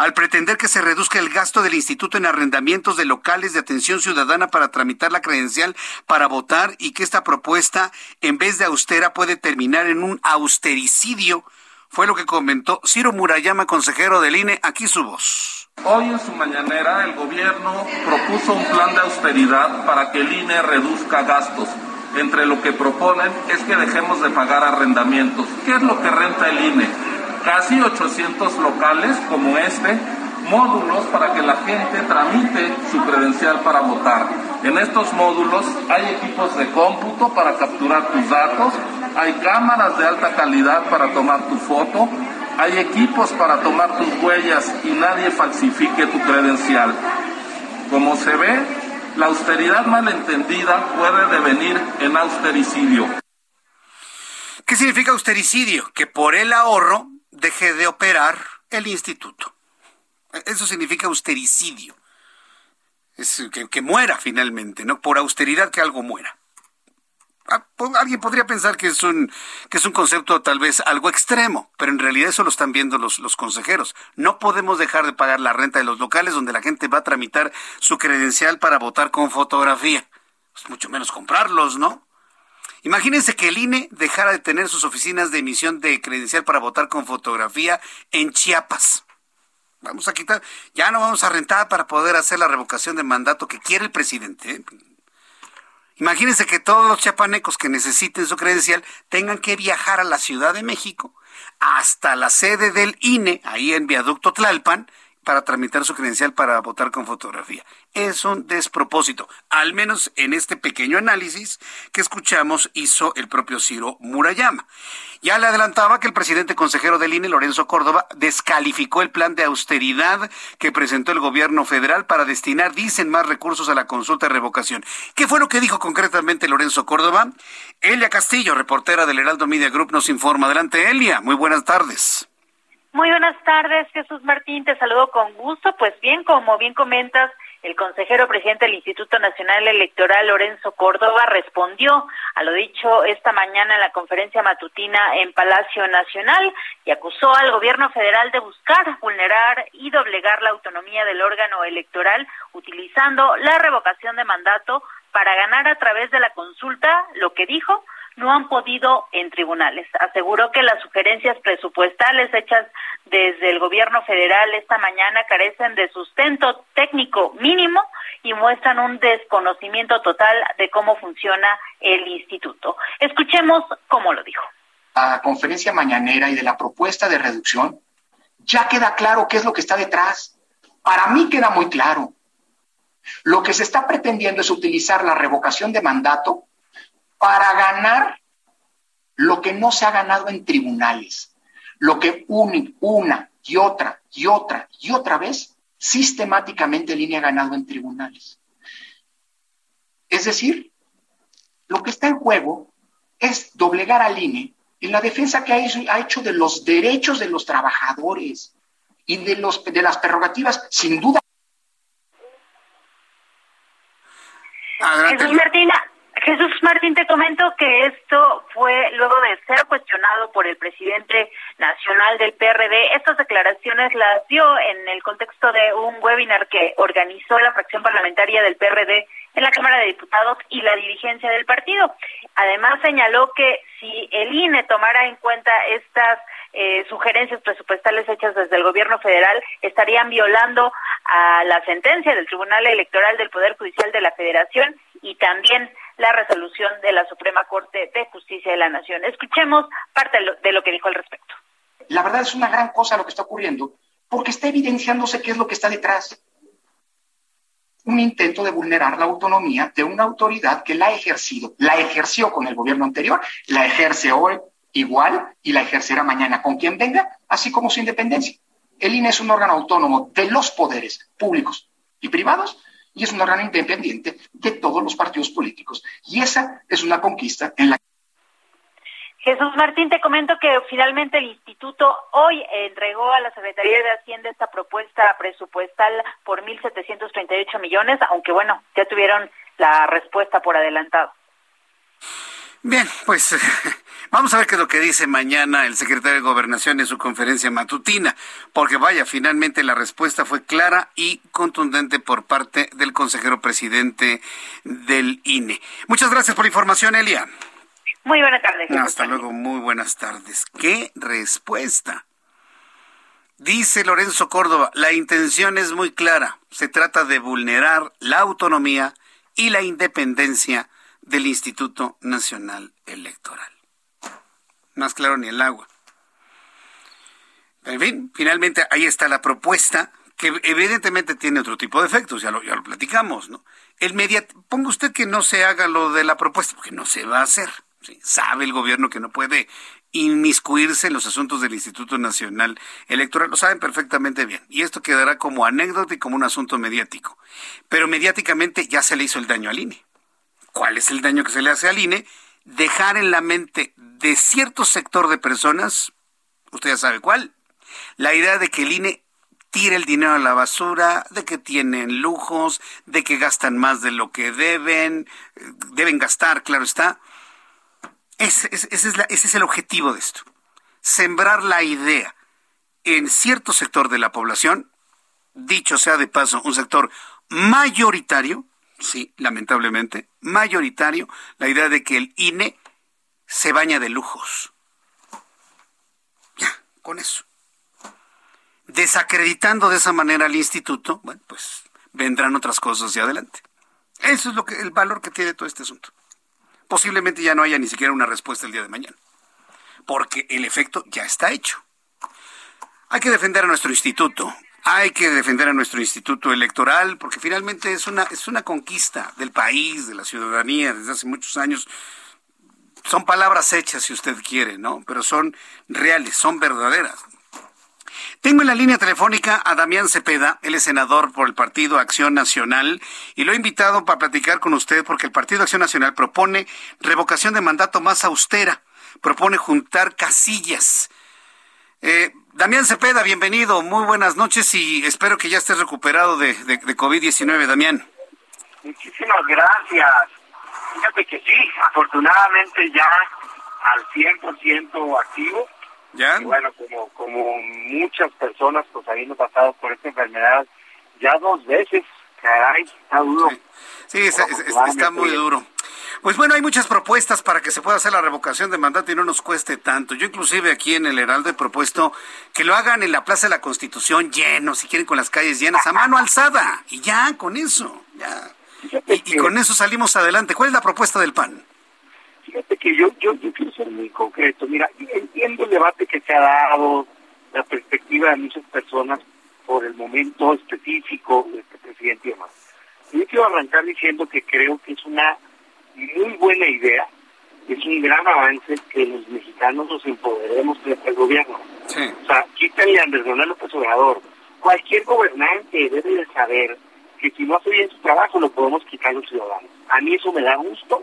al pretender que se reduzca el gasto del instituto en arrendamientos de locales de atención ciudadana para tramitar la credencial para votar y que esta propuesta, en vez de austera, puede terminar en un austericidio. Fue lo que comentó Ciro Murayama, consejero del INE. Aquí su voz. Hoy en su mañanera el gobierno propuso un plan de austeridad para que el INE reduzca gastos. Entre lo que proponen es que dejemos de pagar arrendamientos. ¿Qué es lo que renta el INE? Casi 800 locales como este, módulos para que la gente tramite su credencial para votar. En estos módulos hay equipos de cómputo para capturar tus datos, hay cámaras de alta calidad para tomar tu foto, hay equipos para tomar tus huellas y nadie falsifique tu credencial. Como se ve, la austeridad malentendida puede devenir en austericidio. ¿Qué significa austericidio? Que por el ahorro deje de operar el instituto. Eso significa austericidio. Es que, muera finalmente, ¿no? Por austeridad que algo muera. Ah, alguien podría pensar que es un que es un concepto tal vez algo extremo, pero en realidad eso lo están viendo los, los consejeros. No podemos dejar de pagar la renta de los locales donde la gente va a tramitar su credencial para votar con fotografía. Mucho menos comprarlos, ¿no? Imagínense que el INE dejara de tener sus oficinas de emisión de credencial para votar con fotografía en Chiapas. Vamos a quitar, ya no vamos a rentar para poder hacer la revocación de mandato que quiere el presidente. ¿eh? Imagínense que todos los chiapanecos que necesiten su credencial tengan que viajar a la Ciudad de México hasta la sede del INE, ahí en Viaducto Tlalpan, para tramitar su credencial para votar con fotografía. Es un despropósito, al menos en este pequeño análisis que escuchamos hizo el propio Ciro Murayama. Ya le adelantaba que el presidente consejero del INE, Lorenzo Córdoba, descalificó el plan de austeridad que presentó el gobierno federal para destinar, dicen, más recursos a la consulta de revocación. ¿Qué fue lo que dijo concretamente Lorenzo Córdoba? Elia Castillo, reportera del Heraldo Media Group, nos informa. Adelante, Elia. Muy buenas tardes. Muy buenas tardes, Jesús Martín, te saludo con gusto. Pues bien, como bien comentas, el consejero presidente del Instituto Nacional Electoral, Lorenzo Córdoba, respondió a lo dicho esta mañana en la conferencia matutina en Palacio Nacional y acusó al gobierno federal de buscar vulnerar y doblegar la autonomía del órgano electoral utilizando la revocación de mandato para ganar a través de la consulta, lo que dijo, no han podido en tribunales. Aseguró que las sugerencias presupuestales hechas desde el gobierno federal esta mañana carecen de sustento técnico mínimo y muestran un desconocimiento total de cómo funciona el instituto. Escuchemos cómo lo dijo. La conferencia mañanera y de la propuesta de reducción, ya queda claro qué es lo que está detrás. Para mí queda muy claro. Lo que se está pretendiendo es utilizar la revocación de mandato para ganar lo que no se ha ganado en tribunales, lo que una y otra y otra y otra vez sistemáticamente el INE ha ganado en tribunales. Es decir, lo que está en juego es doblegar al INE en la defensa que ha hecho de los derechos de los trabajadores y de, los, de las prerrogativas, sin duda. Jesús Martina, Jesús Martín, te comento que esto fue luego de ser cuestionado por el presidente nacional del PRD. Estas declaraciones las dio en el contexto de un webinar que organizó la fracción parlamentaria del PRD en la Cámara de Diputados y la dirigencia del partido. Además señaló que si el INE tomara en cuenta estas eh, sugerencias presupuestales hechas desde el gobierno federal estarían violando a la sentencia del Tribunal Electoral del Poder Judicial de la Federación y también la resolución de la Suprema Corte de Justicia de la Nación. Escuchemos parte de lo, que dijo al respecto. La verdad es una gran cosa lo que está ocurriendo, porque está evidenciándose qué es lo que está detrás. Un intento de vulnerar la autonomía de una autoridad que la ha ejercido, la ejerció con el gobierno anterior, la ejerce hoy igual y la ejercerá mañana con quien venga, así como su independencia. El INE es un órgano autónomo de los poderes públicos y privados y es un órgano independiente de todos los partidos políticos. Y esa es una conquista en la Jesús Martín, te comento que finalmente el instituto hoy entregó a la Secretaría de Hacienda esta propuesta presupuestal por 1.738 millones, aunque bueno, ya tuvieron la respuesta por adelantado. Bien, pues vamos a ver qué es lo que dice mañana el secretario de Gobernación en su conferencia matutina, porque vaya, finalmente la respuesta fue clara y contundente por parte del consejero presidente del INE. Muchas gracias por la información, Elia. Muy buenas tardes. Hasta luego, muy buenas tardes. ¿Qué respuesta? Dice Lorenzo Córdoba, la intención es muy clara. Se trata de vulnerar la autonomía y la independencia del Instituto Nacional Electoral. Más claro ni el agua. En fin, finalmente ahí está la propuesta que evidentemente tiene otro tipo de efectos, ya lo, lo platicamos, ¿no? El media, ponga usted que no se haga lo de la propuesta, porque no se va a hacer. Sabe el gobierno que no puede inmiscuirse en los asuntos del Instituto Nacional Electoral, lo saben perfectamente bien. Y esto quedará como anécdota y como un asunto mediático. Pero mediáticamente ya se le hizo el daño al INE. ¿Cuál es el daño que se le hace al INE? Dejar en la mente de cierto sector de personas, usted ya sabe cuál, la idea de que el INE tire el dinero a la basura, de que tienen lujos, de que gastan más de lo que deben, deben gastar, claro está. Ese, es, ese es el objetivo de esto. Sembrar la idea en cierto sector de la población, dicho sea de paso, un sector mayoritario, sí, lamentablemente, mayoritario, la idea de que el INE se baña de lujos. Ya, con eso. Desacreditando de esa manera al instituto, bueno, pues vendrán otras cosas de adelante. Eso es lo que el valor que tiene todo este asunto. Posiblemente ya no haya ni siquiera una respuesta el día de mañana, porque el efecto ya está hecho. Hay que defender a nuestro instituto, hay que defender a nuestro instituto electoral porque finalmente es una es una conquista del país, de la ciudadanía desde hace muchos años. Son palabras hechas si usted quiere, ¿no? Pero son reales, son verdaderas. Tengo en la línea telefónica a Damián Cepeda, él es senador por el Partido Acción Nacional y lo he invitado para platicar con usted porque el Partido Acción Nacional propone revocación de mandato más austera, propone juntar casillas. Eh, Damián Cepeda, bienvenido, muy buenas noches y espero que ya estés recuperado de, COVID-19, Damián. Muchísimas gracias. Fíjate que sí, afortunadamente ya al 100% activo. ¿Ya? Y bueno, como, como muchas personas pues habiendo pasado por esta enfermedad ya dos veces, caray, está duro. Sí, está muy duro. Pues bueno, hay muchas propuestas para que se pueda hacer la revocación de mandato y no nos cueste tanto. Yo inclusive aquí en el Heraldo he propuesto que lo hagan en la Plaza de la Constitución lleno, si quieren con las calles llenas, a mano alzada. Y ya, con eso, ya. Y, con eso salimos adelante. ¿Cuál es la propuesta del PAN? Fíjate que yo, yo, yo quiero ser muy concreto. Mira, entiendo el debate que se ha dado, la perspectiva de muchas personas por el momento específico de este presidente y demás. Yo quiero arrancar diciendo que creo que es una muy buena idea, es un gran avance que los mexicanos nos empoderemos frente al gobierno. O sea, quítale a Andrés Manuel López Obrador. Cualquier gobernante debe de saber que si no hace bien su trabajo lo podemos quitar los ciudadanos. A mí eso me da gusto,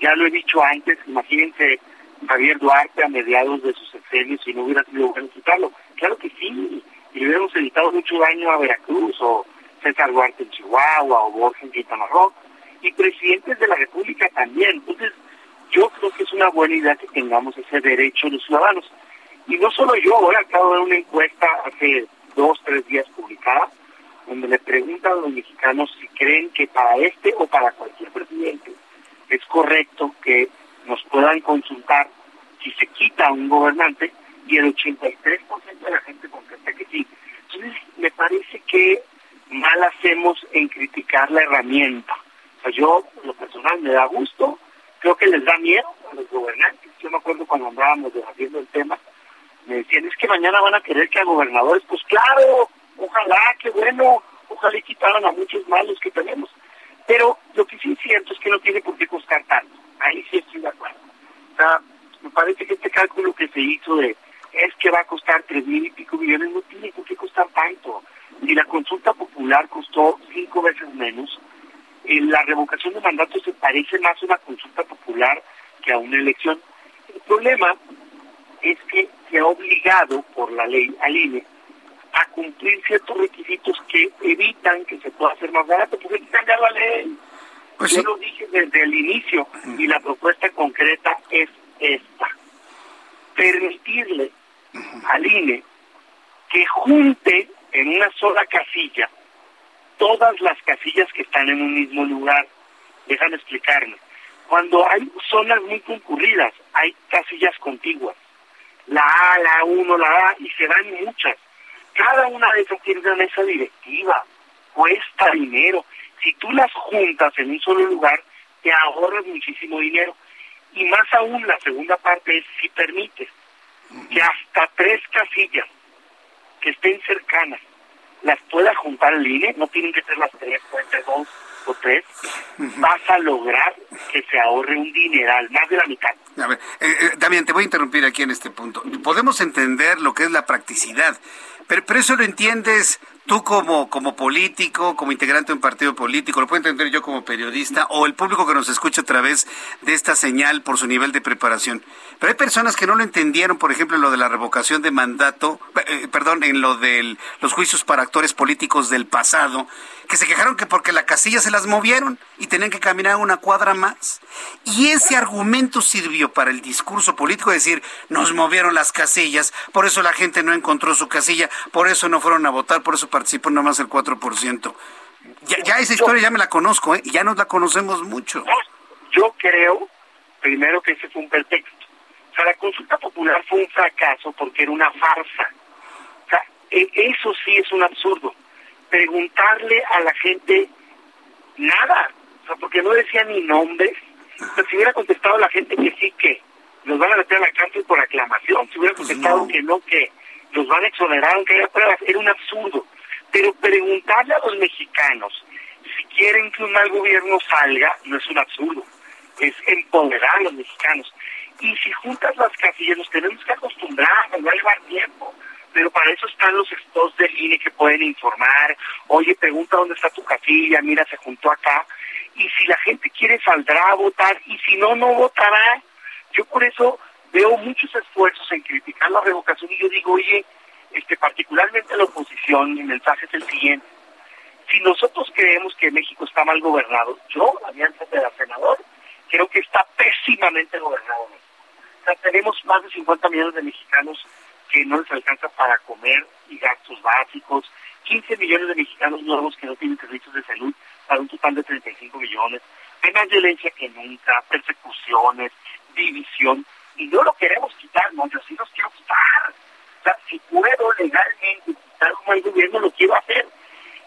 ya lo he dicho antes, imagínense Javier Duarte a mediados de sus sexenios si no hubiera sido bueno quitarlo. Claro que sí, y hubiéramos evitado mucho daño a Veracruz o César Duarte en Chihuahua o Borges en Quintana Roo y presidentes de la República también. Entonces, yo creo que es una buena idea que tengamos ese derecho de los ciudadanos. Y no solo yo, ahora acabo de ver una encuesta hace dos, tres días publicada, donde le preguntan a los mexicanos si creen que para este o para cualquier presidente es correcto que nos puedan consultar si se quita un gobernante y el 83% de la gente contesta que sí. Entonces, me parece que mal hacemos en criticar la herramienta. O sea, yo, lo personal, me da gusto, creo que les da miedo a los gobernantes. Yo me acuerdo cuando andábamos debatiendo el tema, me decían, es que mañana van a querer que a gobernadores, pues claro, ojalá, qué bueno, ojalá y quitaran a muchos malos que tenemos. Pero lo que sí es cierto es que no tiene por qué costar tanto. Ahí sí estoy de acuerdo. O sea, me parece que este cálculo que se hizo de es que va a costar tres mil y pico millones, no tiene por qué costar tanto. Y la consulta popular costó cinco veces menos, la revocación de mandato se parece más a una consulta popular que a una elección. El problema es que se ha obligado por la ley al INE a cumplir ciertos requisitos que evitan que se pueda hacer más barato, porque hay que cambiar la ley. Pues Yo lo dije desde el inicio y la propuesta concreta es esta. Permitirle al INE que junte en una sola casilla todas las casillas que están en un mismo lugar. Déjame explicarme. Cuando hay zonas muy concurridas, hay casillas contiguas. La A, la 1, la A, y se dan muchas. Cada una de esas tiene una mesa directiva, cuesta dinero. Si tú las juntas en un solo lugar, te ahorras muchísimo dinero. Y más aún, la segunda parte es si permites que hasta tres casillas que estén cercanas las pueda juntar el INE, no tienen que ser las tres, pueden ser dos o tres, vas a lograr que se ahorre un dineral, más de la mitad. A ver, eh, eh, Damián, te voy a interrumpir aquí en este punto. Podemos entender lo que es la practicidad, pero, eso lo entiendes tú como, como político, como integrante de un partido político, lo puedo entender yo como periodista o el público que nos escucha a través de esta señal por su nivel de preparación. Pero hay personas que no lo entendieron, por ejemplo, en lo de la revocación de mandato, eh, perdón, en lo de los juicios para actores políticos del pasado, que se quejaron que porque la casilla se las movieron y tenían que caminar una cuadra más. Y ese argumento sirvió para el discurso político, decir, nos movieron las casillas, por eso la gente no encontró su casilla, por eso no fueron a votar, por eso participó nomás el 4%. Ya, ya esa historia ya me la conozco, ¿eh? ya nos la conocemos mucho. Yo creo, primero, que ese fue un pretexto. O sea, la consulta popular fue un fracaso porque era una farsa. O sea, e, eso sí es un absurdo preguntarle a la gente nada, o sea, porque no decía ni nombres. si hubiera contestado la gente que sí, que los van a meter a la cárcel por aclamación, si hubiera pues contestado que no, que los van a exonerar aunque haya pruebas, era un absurdo. Pero preguntarle a los mexicanos si quieren que un mal gobierno salga no es un absurdo, es empoderar a los mexicanos. Y si juntas las casillas, nos tenemos que acostumbrar, nos va a llevar tiempo pero para eso están los spots del INE que pueden informar, oye, pregunta dónde está tu casilla, mira, se juntó acá, y si la gente quiere saldrá a votar, y si no, no votará. Yo por eso veo muchos esfuerzos en criticar la revocación, y yo digo, oye, este, particularmente la oposición, mi mensaje es el siguiente, si nosotros creemos que México está mal gobernado, yo, Alianza de la Senador, creo que está pésimamente gobernado. O sea, tenemos más de 50 millones de mexicanos que no les alcanza para comer y gastos básicos, 15 millones de mexicanos nuevos que no tienen servicios de salud para un total de 35 millones, hay más violencia que nunca, persecuciones, división, y no lo queremos quitar, no, yo sí los quiero quitar. Si puedo legalmente quitar como el gobierno, lo quiero hacer.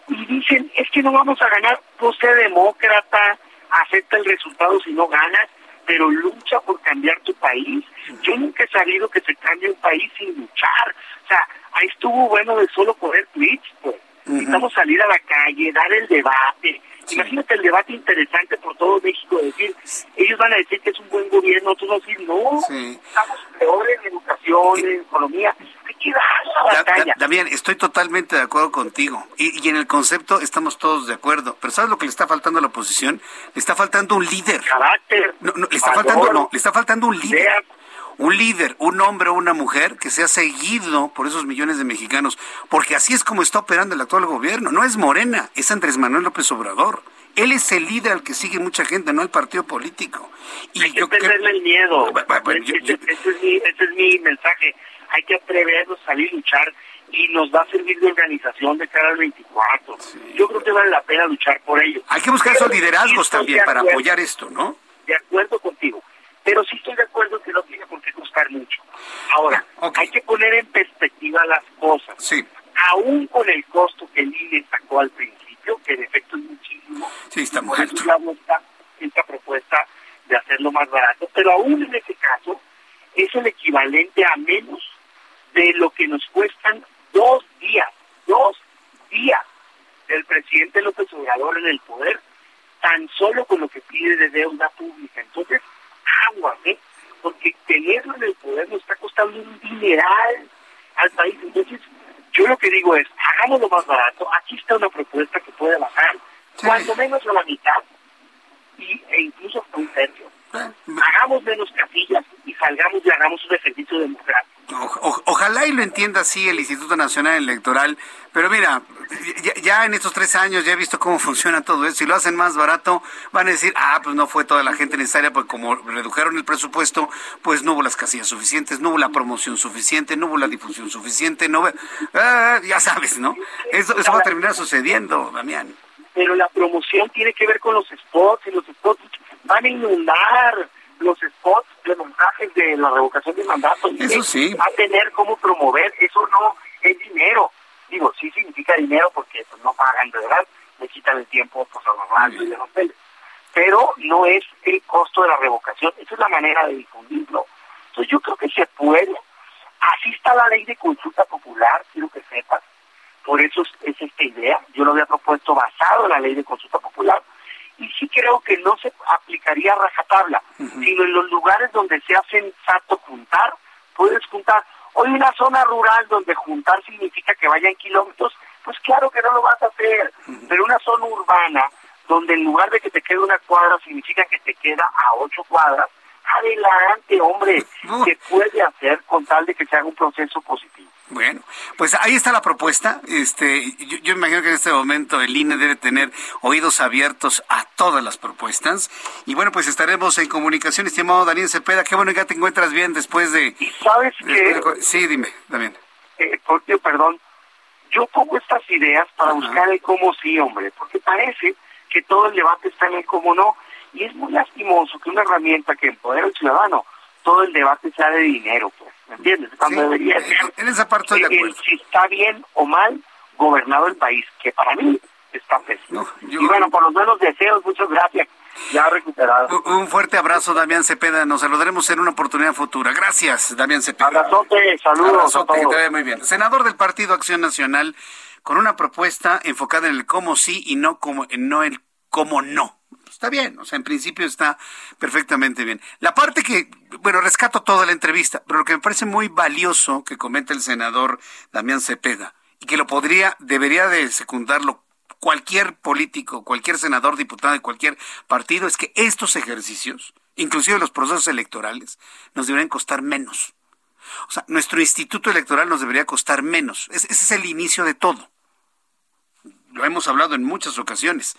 Y dicen, es que no vamos a ganar, pues sé demócrata, acepta el resultado si no ganas, pero lucha por cambiar tu país. Yo nunca he sabido que se cambie un país sin luchar. O sea, ahí estuvo bueno de solo poner tweets, pues. Necesitamos salir a la calle, dar el debate. Imagínate el debate interesante por todo México, decir, ellos van a decir que es un buen gobierno, tú vas a decir, no, estamos peores en educación, en economía, hay que dar la batalla. También estoy totalmente de acuerdo contigo, y, y, en el concepto estamos todos de acuerdo, pero ¿sabes lo que le está faltando a la oposición? Le está faltando un líder. Carácter. No, no, le está faltando, no, le está faltando un líder. Un líder, un hombre o una mujer que sea seguido por esos millones de mexicanos, porque así es como está operando el actual gobierno. No es Morena, es Andrés Manuel López Obrador. Él es el líder al que sigue mucha gente, no el partido político. Y Hay que perderle el miedo. ese, es mi, mensaje. Hay que atrevernos a salir a luchar y nos va a servir de organización de cara al 24. Yo creo que vale la pena luchar por ello. Hay que buscar esos liderazgos también para apoyar esto, ¿no? De acuerdo contigo. Pero sí estoy de acuerdo que no tiene por qué costar mucho. Ahora, ah, hay que poner en perspectiva las cosas. Sí. Aún con el costo que el INE sacó al principio, que de efecto es muchísimo. Sí, está muy alto. Esta, esta propuesta de hacerlo más barato, pero aún en ese caso es el equivalente a menos de lo que nos cuestan dos días, dos días del presidente López Obrador en el poder, tan solo con lo que pide de deuda pública. Entonces, agua, ¿eh? Porque tenerlo en el poder nos está costando un dineral al país. Entonces, yo lo que digo hagámoslo más barato. Aquí está una propuesta que puede bajar, cuanto menos a la mitad, y, e incluso hasta un tercio. Hagamos menos casillas y salgamos y hagamos un ejercicio democrático ojalá y lo entienda así el Instituto Nacional Electoral, pero mira, ya, en estos tres años ya he visto cómo funciona todo eso. Si lo hacen más barato, van a decir, ah, pues no fue toda la gente necesaria, porque como redujeron el presupuesto, pues no hubo las casillas suficientes, no hubo la promoción suficiente, no hubo la difusión suficiente, no ah, ya sabes, ¿no? Eso, eso va a terminar sucediendo, Damián. Pero la promoción tiene que ver con los spots, y los spots van a inundar los spots de montajes de la revocación de mandato. Eso sí. Va a tener cómo promover, eso no es dinero. Digo, sí significa dinero porque pues, no pagan, de verdad, le quitan el tiempo pues, a los radios y los Pero no es el costo de la revocación, esa es la manera de difundirlo. Entonces yo creo que se puede. Así está la ley de consulta popular, quiero que sepas. Por eso es esta idea. Yo lo había propuesto basado en la ley de consulta popular y sí creo que no se aplicaría a rajatabla, sino en los lugares donde se sea sensato juntar, puedes juntar. Hoy una zona rural donde juntar significa que vayan kilómetros, pues claro que no lo vas a hacer, pero una zona urbana donde en lugar de que te quede una cuadra significa que te queda a ocho cuadras, adelante, hombre, se puede hacer con tal de que se haga un proceso positivo. Bueno, pues ahí está la propuesta. Este, yo, imagino que en este momento el INE debe tener oídos abiertos a todas las propuestas. Y bueno, pues estaremos en comunicación, estimado Daniel Cepeda. Qué bueno que ya te encuentras bien después de. ¿Sabes qué? sí, dime, también. Eh, porque, perdón, yo pongo estas ideas para buscar el cómo sí, hombre, porque parece que todo el debate está en el cómo no. Y es muy lastimoso que una herramienta que empodera al ciudadano, todo el debate sea de dinero, pues. ¿Me entiendes? Cuando debería ser. En esa parte de acuerdo. si está bien o mal gobernado el país, que para mí está pésimo. Y bueno, por los buenos deseos, muchas gracias. Ya recuperado. Un fuerte abrazo, Damián Cepeda. Nos saludaremos en una oportunidad futura. Gracias, Damián Cepeda. Abrazote, saludos. Abrazote, que te vaya muy bien. Senador del Partido Acción Nacional, con una propuesta enfocada en el cómo sí y no como no el cómo no. Está bien, o sea, en principio está perfectamente bien. La parte que, bueno, rescato toda la entrevista, pero lo que me parece muy valioso que comenta el senador Damián Cepeda, y que lo podría, debería de secundarlo cualquier político, cualquier senador, diputado de cualquier partido, es que estos ejercicios, inclusive los procesos electorales, nos deberían costar menos. O sea, nuestro instituto electoral nos debería costar menos. ese es el inicio de todo. Lo hemos hablado en muchas ocasiones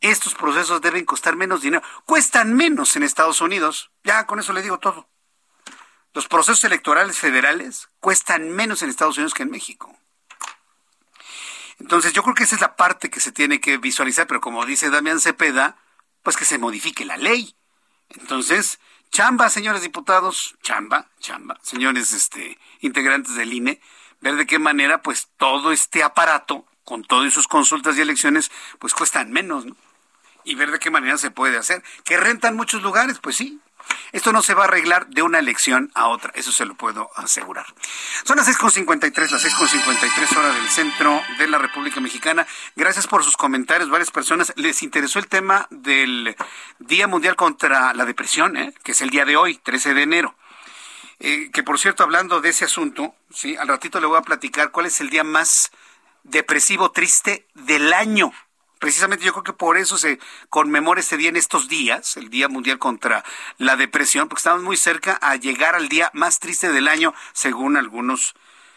estos procesos deben costar menos dinero. Cuestan menos en Estados Unidos. Ya con eso le digo todo. Los procesos electorales federales cuestan menos en Estados Unidos que en México. Entonces yo creo que esa es la parte que se tiene que visualizar, pero como dice Damián Cepeda, pues que se modifique la ley. Entonces, chamba, señores diputados, chamba, chamba, señores este, integrantes del INE, ver de qué manera pues todo este aparato, con todas sus consultas y elecciones, pues cuestan menos, ¿no? Y ver de qué manera se puede hacer. ¿Que rentan muchos lugares? Pues sí. Esto no se va a arreglar de una elección a otra, eso se lo puedo asegurar. Son las 6.53, las 6.53 horas del centro de la República Mexicana. Gracias por sus comentarios. Varias personas les interesó el tema del Día Mundial contra la Depresión, ¿eh? que es el día de hoy, 13 de enero. Eh, que por cierto, hablando de ese asunto, sí, al ratito le voy a platicar cuál es el día más depresivo, triste del año precisamente yo creo que por eso se conmemora este día en estos días, el Día Mundial contra la Depresión, porque estamos muy cerca a llegar al día más triste del año, según algunos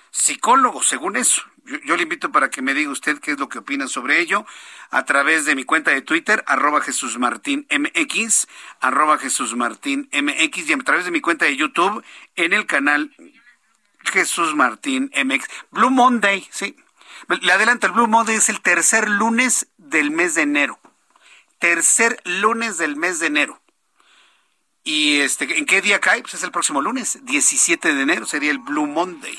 psicólogos, según eso. Yo, le invito para que me diga usted qué es lo que opina sobre ello a través de mi cuenta de Twitter, arroba Jesús Martín MX, arroba Jesús Martín MX, y a través de mi cuenta de YouTube en el canal Jesús Martín MX. Blue Monday, sí. Le adelanta, el Blue Monday es el tercer lunes del mes de enero. Tercer lunes del mes de enero. ¿Y este, en qué día cae? Pues es el próximo lunes, 17 de enero, sería el Blue Monday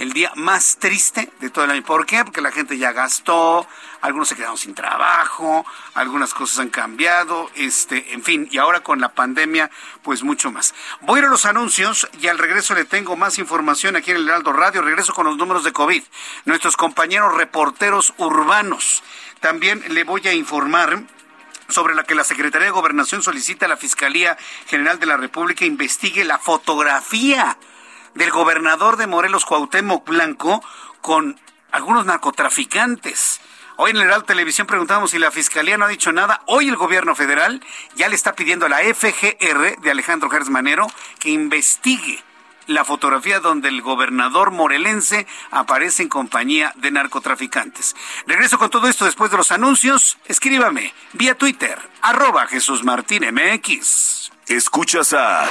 el día más triste de todo el año. ¿Por qué? Porque la gente ya gastó, algunos se quedaron sin trabajo, algunas cosas han cambiado, este, en fin, y ahora con la pandemia, pues mucho más. Voy a ir a los anuncios y al regreso le tengo más información aquí en el Heraldo Radio. Regreso con los números de COVID. Nuestros compañeros reporteros urbanos. También le voy a informar sobre la que la Secretaría de Gobernación solicita a la Fiscalía General de la República investigue la fotografía del gobernador de Morelos, Cuauhtémoc Blanco, con algunos narcotraficantes. Hoy en el Heraldo Televisión preguntamos si la Fiscalía no ha dicho nada. Hoy el gobierno federal ya le está pidiendo a la FGR de Alejandro Gertz Manero que investigue la fotografía donde el gobernador morelense aparece en compañía de narcotraficantes. Regreso con todo esto después de los anuncios. Escríbame vía Twitter, arroba Jesús Martín MX. Escuchas a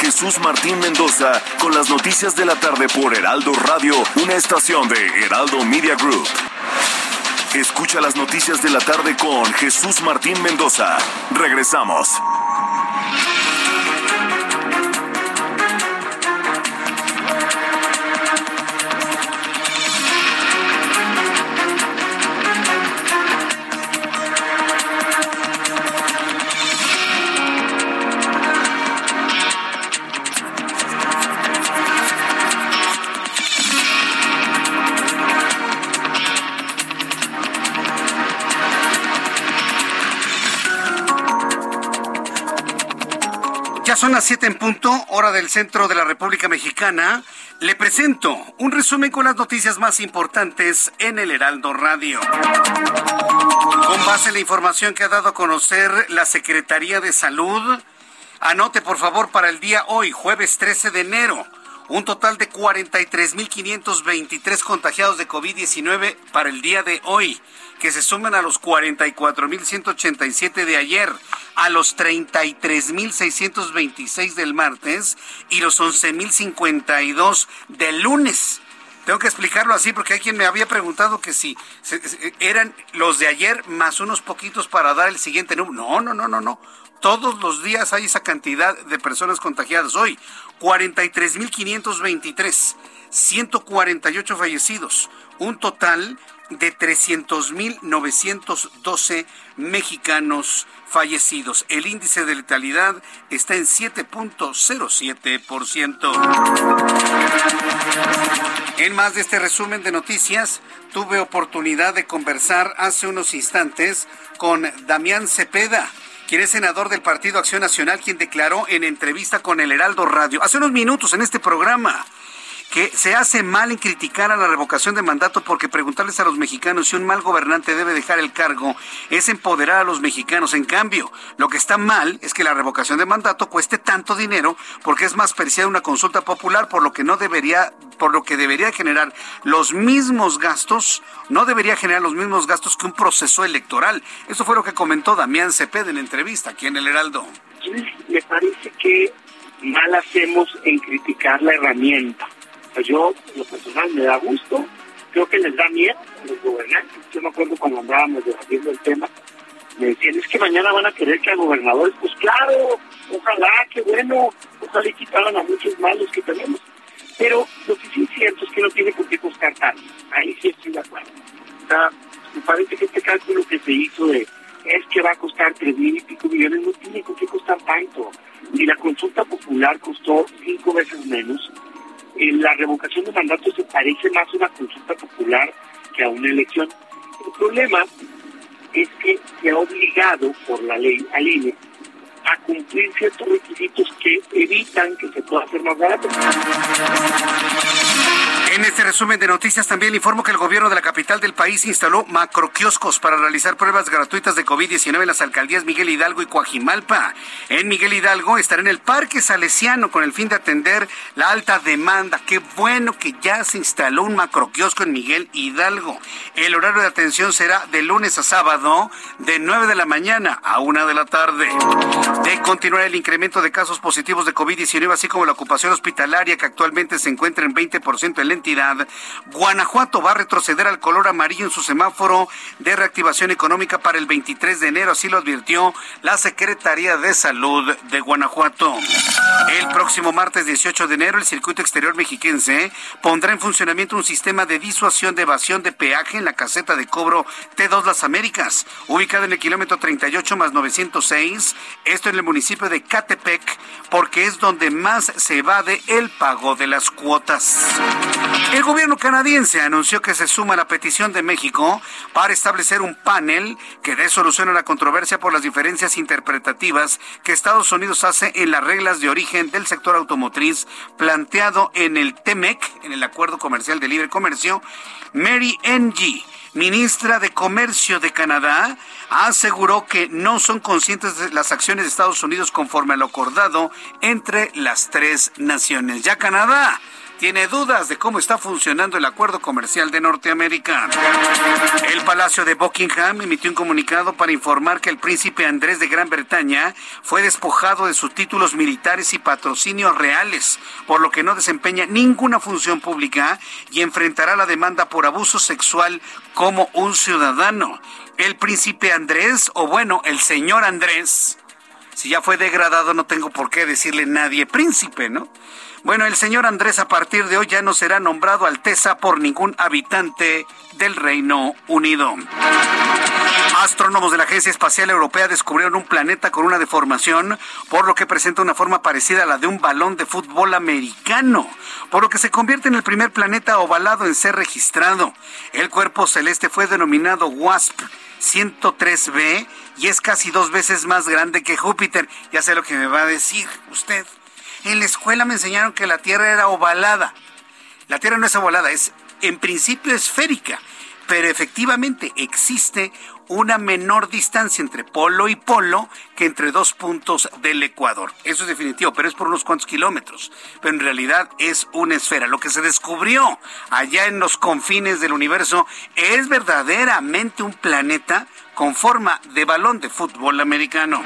Jesús Martín Mendoza con las noticias de la tarde por Heraldo Radio, una estación de Heraldo Media Group. Escucha las noticias de la tarde con Jesús Martín Mendoza. Regresamos. Siete en punto, hora del centro de la República Mexicana. Le presento un resumen con las noticias más importantes en el Heraldo Radio. Con base en la información que ha dado a conocer la Secretaría de Salud, anote por favor para el día hoy, jueves 13 de enero, un total de 43.523 contagiados de COVID-19 para el día de hoy que se suman a los 44.187 de ayer, a los 33.626 del martes y los 11.052 del lunes. Tengo que explicarlo así porque hay quien me había preguntado que si eran los de ayer más unos poquitos para dar el siguiente número. No, no, no, no, no. Todos los días hay esa cantidad de personas contagiadas. Hoy, 43.523, 148 fallecidos, un total de 300.912 mexicanos fallecidos. El índice de letalidad está en 7.07%. En más de este resumen de noticias, tuve oportunidad de conversar hace unos instantes con Damián Cepeda quien es senador del Partido Acción Nacional, quien declaró en entrevista con el Heraldo Radio hace unos minutos en este programa que se hace mal en criticar a la revocación de mandato porque preguntarles a los mexicanos si un mal gobernante debe dejar el cargo es empoderar a los mexicanos. En cambio, lo que está mal es que la revocación de mandato cueste tanto dinero porque es más parecida una consulta popular, por lo que no debería, por lo que debería generar los mismos gastos, no debería generar los mismos gastos que un proceso electoral. Eso fue lo que comentó Damián Cepeda en entrevista aquí en el Heraldo. Me parece que mal hacemos en criticar la herramienta pues yo, lo personal, me da gusto. Creo que les da miedo a los gobernantes. Yo me acuerdo cuando andábamos debatiendo el tema, me decían, es que mañana van a querer que a gobernadores, pues claro, ojalá, qué bueno, ojalá y quitaran a muchos malos que tenemos. Pero lo que sí es cierto es que no tiene por qué costar tanto. Ahí sí estoy de acuerdo. O sea, me parece que este cálculo que se hizo de es que va a costar tres mil y pico millones, no tiene por qué costar tanto. Y la consulta popular costó cinco veces menos, la revocación de mandato se parece más a una consulta popular que a una elección. El problema es que se ha obligado por la ley al INE a cumplir ciertos requisitos que evitan que se pueda hacer más barato. En este resumen de noticias también le informo que el gobierno de la capital del país instaló macroquioscos para realizar pruebas gratuitas de COVID-19 en las alcaldías Miguel Hidalgo y Coajimalpa. En Miguel Hidalgo estará en el Parque Salesiano con el fin de atender la alta demanda. Qué bueno que ya se instaló un macroquiosco en Miguel Hidalgo. El horario de atención será de lunes a sábado de 9 de la mañana a 1 de la tarde. De continuar el incremento de casos positivos de COVID-19 así como la ocupación hospitalaria que actualmente se encuentra en 20% en Guanajuato va a retroceder al color amarillo en su semáforo de reactivación económica para el 23 de enero, así lo advirtió la Secretaría de Salud de Guanajuato. El próximo martes 18 de enero, el circuito exterior mexiquense pondrá en funcionamiento un sistema de disuasión de evasión de peaje en la caseta de cobro T2 Las Américas, ubicada en el kilómetro 38 más 906, esto en el municipio de Catepec, porque es donde más se evade el pago de las cuotas. El gobierno canadiense anunció que se suma a la petición de México para establecer un panel que dé solución a la controversia por las diferencias interpretativas que Estados Unidos hace en las reglas de origen del sector automotriz planteado en el TEMEC, en el Acuerdo Comercial de Libre Comercio. Mary Ng, ministra de Comercio de Canadá, aseguró que no son conscientes de las acciones de Estados Unidos conforme a lo acordado entre las tres naciones. Ya Canadá tiene dudas de cómo está funcionando el acuerdo comercial de Norteamérica. El Palacio de Buckingham emitió un comunicado para informar que el príncipe Andrés de Gran Bretaña fue despojado de sus títulos militares y patrocinios reales, por lo que no desempeña ninguna función pública y enfrentará la demanda por abuso sexual como un ciudadano. El príncipe Andrés, o bueno, el señor Andrés, si ya fue degradado no tengo por qué decirle nadie príncipe, ¿no? Bueno, el señor Andrés a partir de hoy ya no será nombrado Alteza por ningún habitante del Reino Unido. Astrónomos de la Agencia Espacial Europea descubrieron un planeta con una deformación, por lo que presenta una forma parecida a la de un balón de fútbol americano, por lo que se convierte en el primer planeta ovalado en ser registrado. El cuerpo celeste fue denominado WASP 103b y es casi dos veces más grande que Júpiter. Ya sé lo que me va a decir usted. En la escuela me enseñaron que la Tierra era ovalada. La Tierra no es ovalada, es en principio esférica, pero efectivamente existe una menor distancia entre polo y polo que entre dos puntos del Ecuador. Eso es definitivo, pero es por unos cuantos kilómetros. Pero en realidad es una esfera. Lo que se descubrió allá en los confines del universo es verdaderamente un planeta con forma de balón de fútbol americano.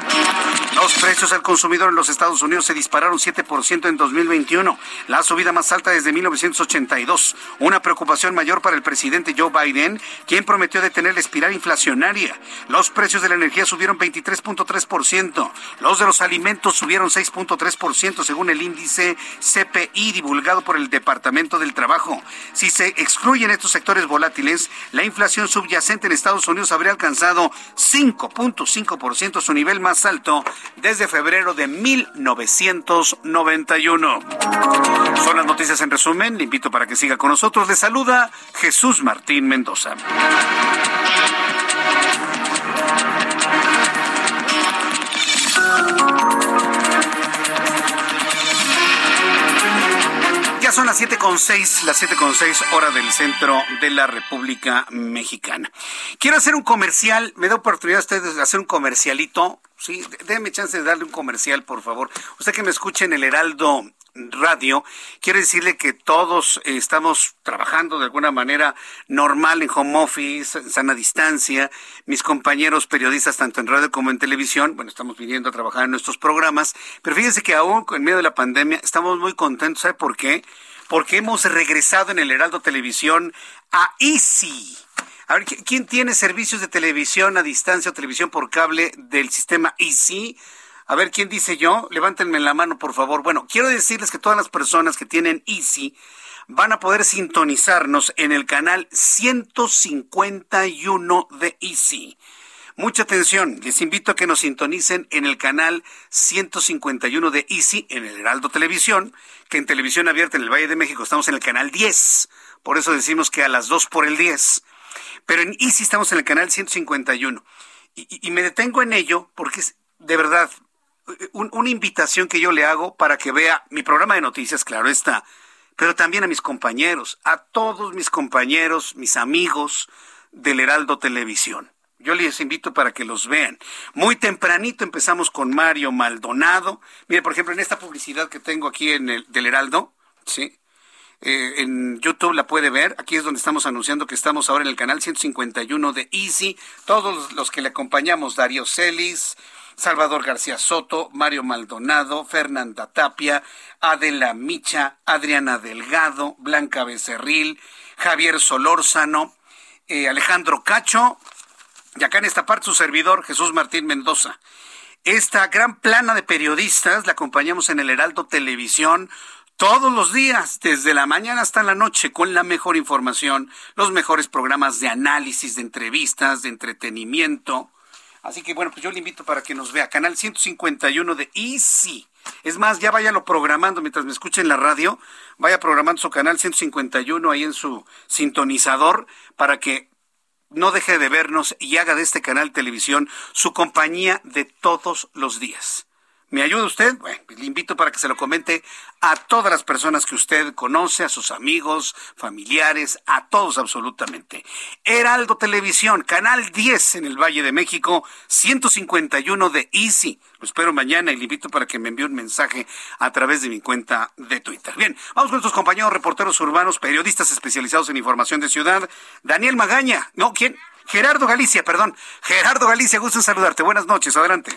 Los precios al consumidor en los Estados Unidos se dispararon 7% en 2021, la subida más alta desde 1982. Una preocupación mayor para el presidente Joe Biden, quien prometió detener la espiral inflacionaria. Los precios de la energía subieron 23.3%, los de los alimentos subieron 6.3% según el índice CPI divulgado por el Departamento del Trabajo. Si se excluyen estos sectores volátiles, la inflación subyacente en Estados Unidos habría alcanzado 5.5%, su nivel más alto desde febrero de 1991. Son las noticias en resumen. Le invito para que siga con nosotros. Le saluda Jesús Martín Mendoza. Las siete con seis, las siete con seis hora del centro de la República Mexicana. Quiero hacer un comercial, me da oportunidad a ustedes de hacer un comercialito. Sí, déme chance de darle un comercial, por favor. Usted que me escuche en el Heraldo Radio, quiero decirle que todos estamos trabajando de alguna manera normal en home office, en sana distancia. Mis compañeros periodistas, tanto en radio como en televisión, bueno, estamos viniendo a trabajar en nuestros programas, pero fíjense que aún en medio de la pandemia estamos muy contentos. ¿Sabe por qué? Porque hemos regresado en el Heraldo Televisión a Easy. A ver, ¿quién tiene servicios de televisión a distancia o televisión por cable del sistema Easy? A ver, ¿quién dice yo? Levántenme la mano, por favor. Bueno, quiero decirles que todas las personas que tienen Easy van a poder sintonizarnos en el canal 151 de Easy. Mucha atención, les invito a que nos sintonicen en el canal 151 de Easy en el Heraldo Televisión, que en televisión abierta en el Valle de México estamos en el canal 10, por eso decimos que a las 2 por el 10. Pero en Easy estamos en el canal 151. Y, y me detengo en ello porque es de verdad una invitación que yo le hago para que vea mi programa de noticias, claro está, pero también a mis compañeros, a todos mis compañeros, mis amigos del Heraldo Televisión. Yo les invito para que los vean. Muy tempranito empezamos con Mario Maldonado. Mire, por ejemplo, en esta publicidad que tengo aquí en el del Heraldo, ¿sí? Eh, en YouTube la puede ver. Aquí es donde estamos anunciando que estamos ahora en el canal 151 de Easy. Todos los que le acompañamos, Darío Celis, Salvador García Soto, Mario Maldonado, Fernanda Tapia, Adela Micha, Adriana Delgado, Blanca Becerril, Javier Solórzano, eh, Alejandro Cacho, y acá en esta parte su servidor, Jesús Martín Mendoza. Esta gran plana de periodistas la acompañamos en el Heraldo Televisión todos los días, desde la mañana hasta la noche, con la mejor información, los mejores programas de análisis, de entrevistas, de entretenimiento. Así que bueno, pues yo le invito para que nos vea. Canal 151 de Easy. Es más, ya váyalo programando mientras me escuchen la radio. Vaya programando su canal 151 ahí en su sintonizador para que no deje de vernos y haga de este canal televisión su compañía de todos los días. ¿Me ayuda usted? Bueno, le invito para que se lo comente a todas las personas que usted conoce, a sus amigos, familiares, a todos absolutamente. Heraldo Televisión, Canal 10 en el Valle de México, 151 de Easy. Lo espero mañana y le invito para que me envíe un mensaje a través de mi cuenta de Twitter. Bien, vamos con nuestros compañeros reporteros urbanos, periodistas especializados en información de ciudad. Daniel Magaña, no, ¿quién? Gerardo Galicia, perdón. Gerardo Galicia, gusto en saludarte. Buenas noches, adelante.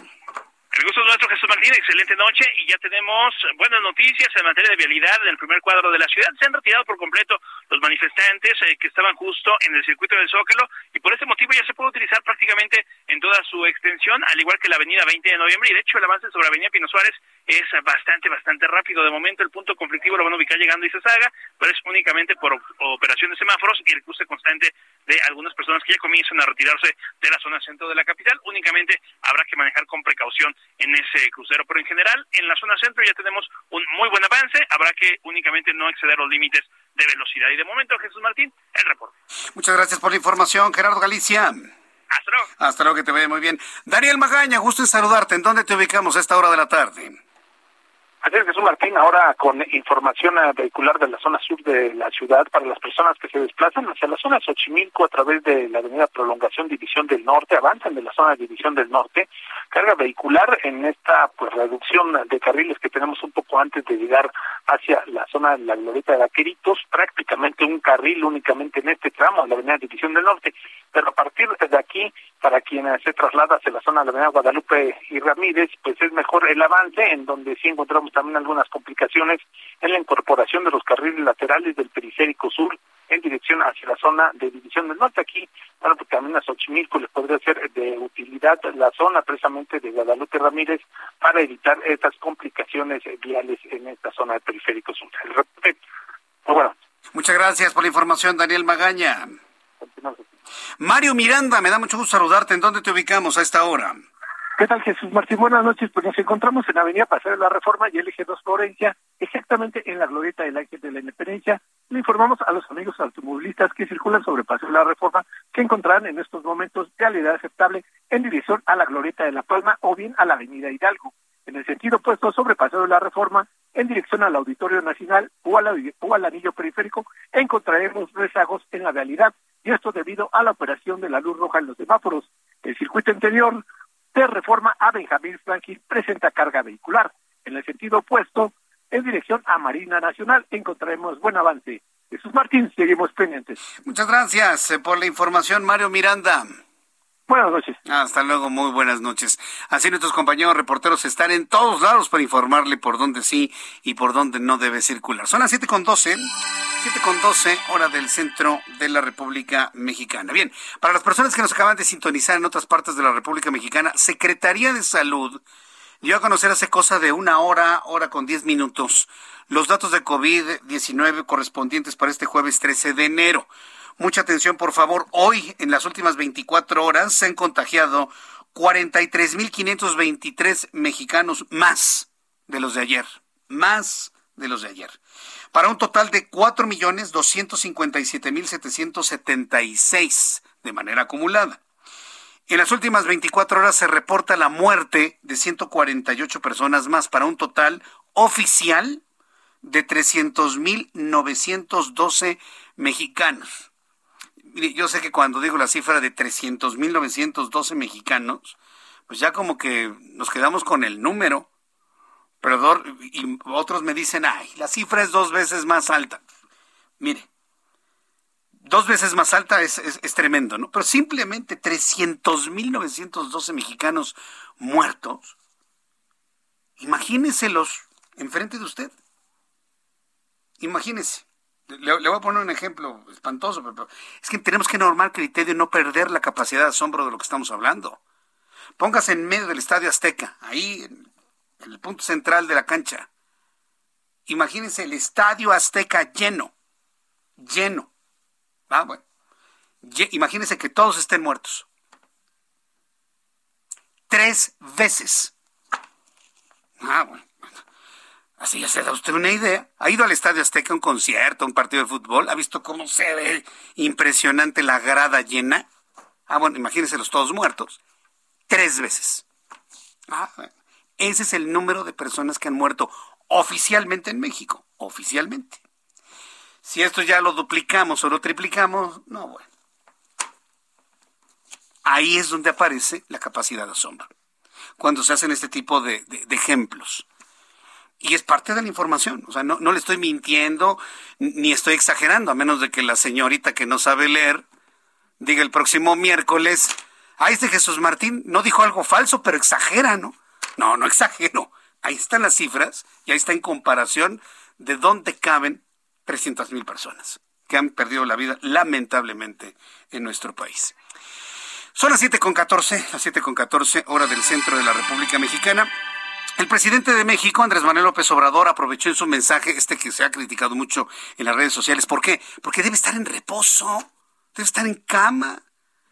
El gusto es nuestro, Jesús Martín. Excelente noche y ya tenemos buenas noticias en materia de vialidad en el primer cuadro de la ciudad. Se han retirado por completo los manifestantes eh, que estaban justo en el circuito del Zócalo y por ese motivo ya se puede utilizar prácticamente en su extensión, al igual que la avenida 20 de noviembre. Y de hecho, el avance sobre avenida Pino Suárez es bastante, bastante rápido. De momento, el punto conflictivo lo van a ubicar llegando y se salga, pero es únicamente por operación de semáforos y el cruce constante de algunas personas que ya comienzan a retirarse de la zona centro de la capital. Únicamente habrá que manejar con precaución en ese crucero, pero en general, en la zona centro ya tenemos un muy buen avance. Habrá que únicamente no exceder los límites de velocidad. Y de momento, Jesús Martín, el reporte. Muchas gracias por la información, Gerardo Galicia. Hasta luego. Hasta luego, que te vaya muy bien. Daniel Magaña, gusto en saludarte. ¿En dónde te ubicamos a esta hora de la tarde? Así es, Jesús Martín, ahora con información eh, vehicular de la zona sur de la ciudad para las personas que se desplazan hacia la zona Xochimilco a través de la avenida Prolongación División del Norte, avanzan de la zona División del Norte, carga vehicular en esta pues reducción de carriles que tenemos un poco antes de llegar hacia la zona de la Glorieta de Vaqueritos, prácticamente un carril únicamente en este tramo de la avenida División del Norte, pero a partir de aquí, para quienes se traslada hacia la zona de la avenida Guadalupe y Ramírez, pues es mejor el avance, en donde sí encontramos también algunas complicaciones en la incorporación de los carriles laterales del periférico sur en dirección hacia la zona de División del Norte. Aquí, bueno, pues también a Xochimilco les podría ser de utilidad la zona precisamente de Guadalupe Ramírez para evitar estas complicaciones viales en esta zona del periférico sur. El pues bueno. Muchas gracias por la información, Daniel Magaña. Mario Miranda, me da mucho gusto saludarte. ¿En dónde te ubicamos a esta hora? ¿Qué tal, Jesús Martín? Buenas noches. Pues nos encontramos en Avenida Paseo de la Reforma y el Eje 2 Florencia, exactamente en la glorieta del Ángel de la Independencia. Le informamos a los amigos automovilistas que circulan sobre Paseo de la Reforma que encontrarán en estos momentos realidad aceptable en dirección a la glorieta de La Palma o bien a la Avenida Hidalgo. En el sentido opuesto sobre Paseo de la Reforma, en dirección al Auditorio Nacional o al, o al anillo periférico, encontraremos rezagos en la realidad, y esto debido a la operación de la luz roja en los semáforos. El circuito interior de reforma a Benjamín Franklin presenta carga vehicular. En el sentido opuesto, en dirección a Marina Nacional, encontraremos buen avance. Jesús Martín, seguimos pendientes. Muchas gracias eh, por la información, Mario Miranda. Buenas noches. Hasta luego, muy buenas noches. Así nuestros compañeros reporteros están en todos lados para informarle por dónde sí y por dónde no debe circular. Son las siete con doce, siete con doce, hora del centro de la República Mexicana. Bien, para las personas que nos acaban de sintonizar en otras partes de la República Mexicana, Secretaría de Salud dio a conocer hace cosa de una hora, hora con diez minutos, los datos de COVID-19 correspondientes para este jueves 13 de enero. Mucha atención, por favor. Hoy, en las últimas 24 horas, se han contagiado 43.523 mexicanos más de los de ayer. Más de los de ayer. Para un total de 4.257.776 de manera acumulada. En las últimas 24 horas se reporta la muerte de 148 personas más para un total oficial de 300.912 mexicanos. Mire, yo sé que cuando digo la cifra de 300.912 mexicanos, pues ya como que nos quedamos con el número. Pero y otros me dicen, ay, la cifra es dos veces más alta. Mire, dos veces más alta es, es, tremendo, ¿no? Pero simplemente 300.912 mexicanos muertos, imagíneselos enfrente de usted. Imagínese. Le, voy a poner un ejemplo espantoso, pero es que tenemos que normar criterio y no perder la capacidad de asombro de lo que estamos hablando. Póngase en medio del Estadio Azteca, ahí en el punto central de la cancha. Imagínense el Estadio Azteca lleno, lleno. Ah, bueno. Imagínense que todos estén muertos. Tres veces. Ah, bueno. Así ya se da usted una idea. ¿Ha ido al Estadio Azteca a un concierto, a un partido de fútbol? ¿Ha visto cómo se ve impresionante la grada llena? Ah, bueno, imagínense los todos muertos. Tres veces. Ah, ese es el número de personas que han muerto oficialmente en México. Oficialmente. Si esto ya lo duplicamos o lo triplicamos, no, bueno. Ahí es donde aparece la capacidad de asombro. Cuando se hacen este tipo de, ejemplos. Y es parte de la información. O sea, no, no le estoy mintiendo ni estoy exagerando, a menos de que la señorita que no sabe leer diga el próximo miércoles, ah, este Jesús Martín no dijo algo falso, pero exagera, ¿no? No, no exagero. Ahí están las cifras y ahí está en comparación de dónde caben 300 mil personas que han perdido la vida lamentablemente en nuestro país. Son las 7.14, las 7.14 hora del centro de la República Mexicana. El presidente de México, Andrés Manuel López Obrador, aprovechó en su mensaje, este que se ha criticado mucho en las redes sociales. ¿Por qué? Porque debe estar en reposo, debe estar en cama,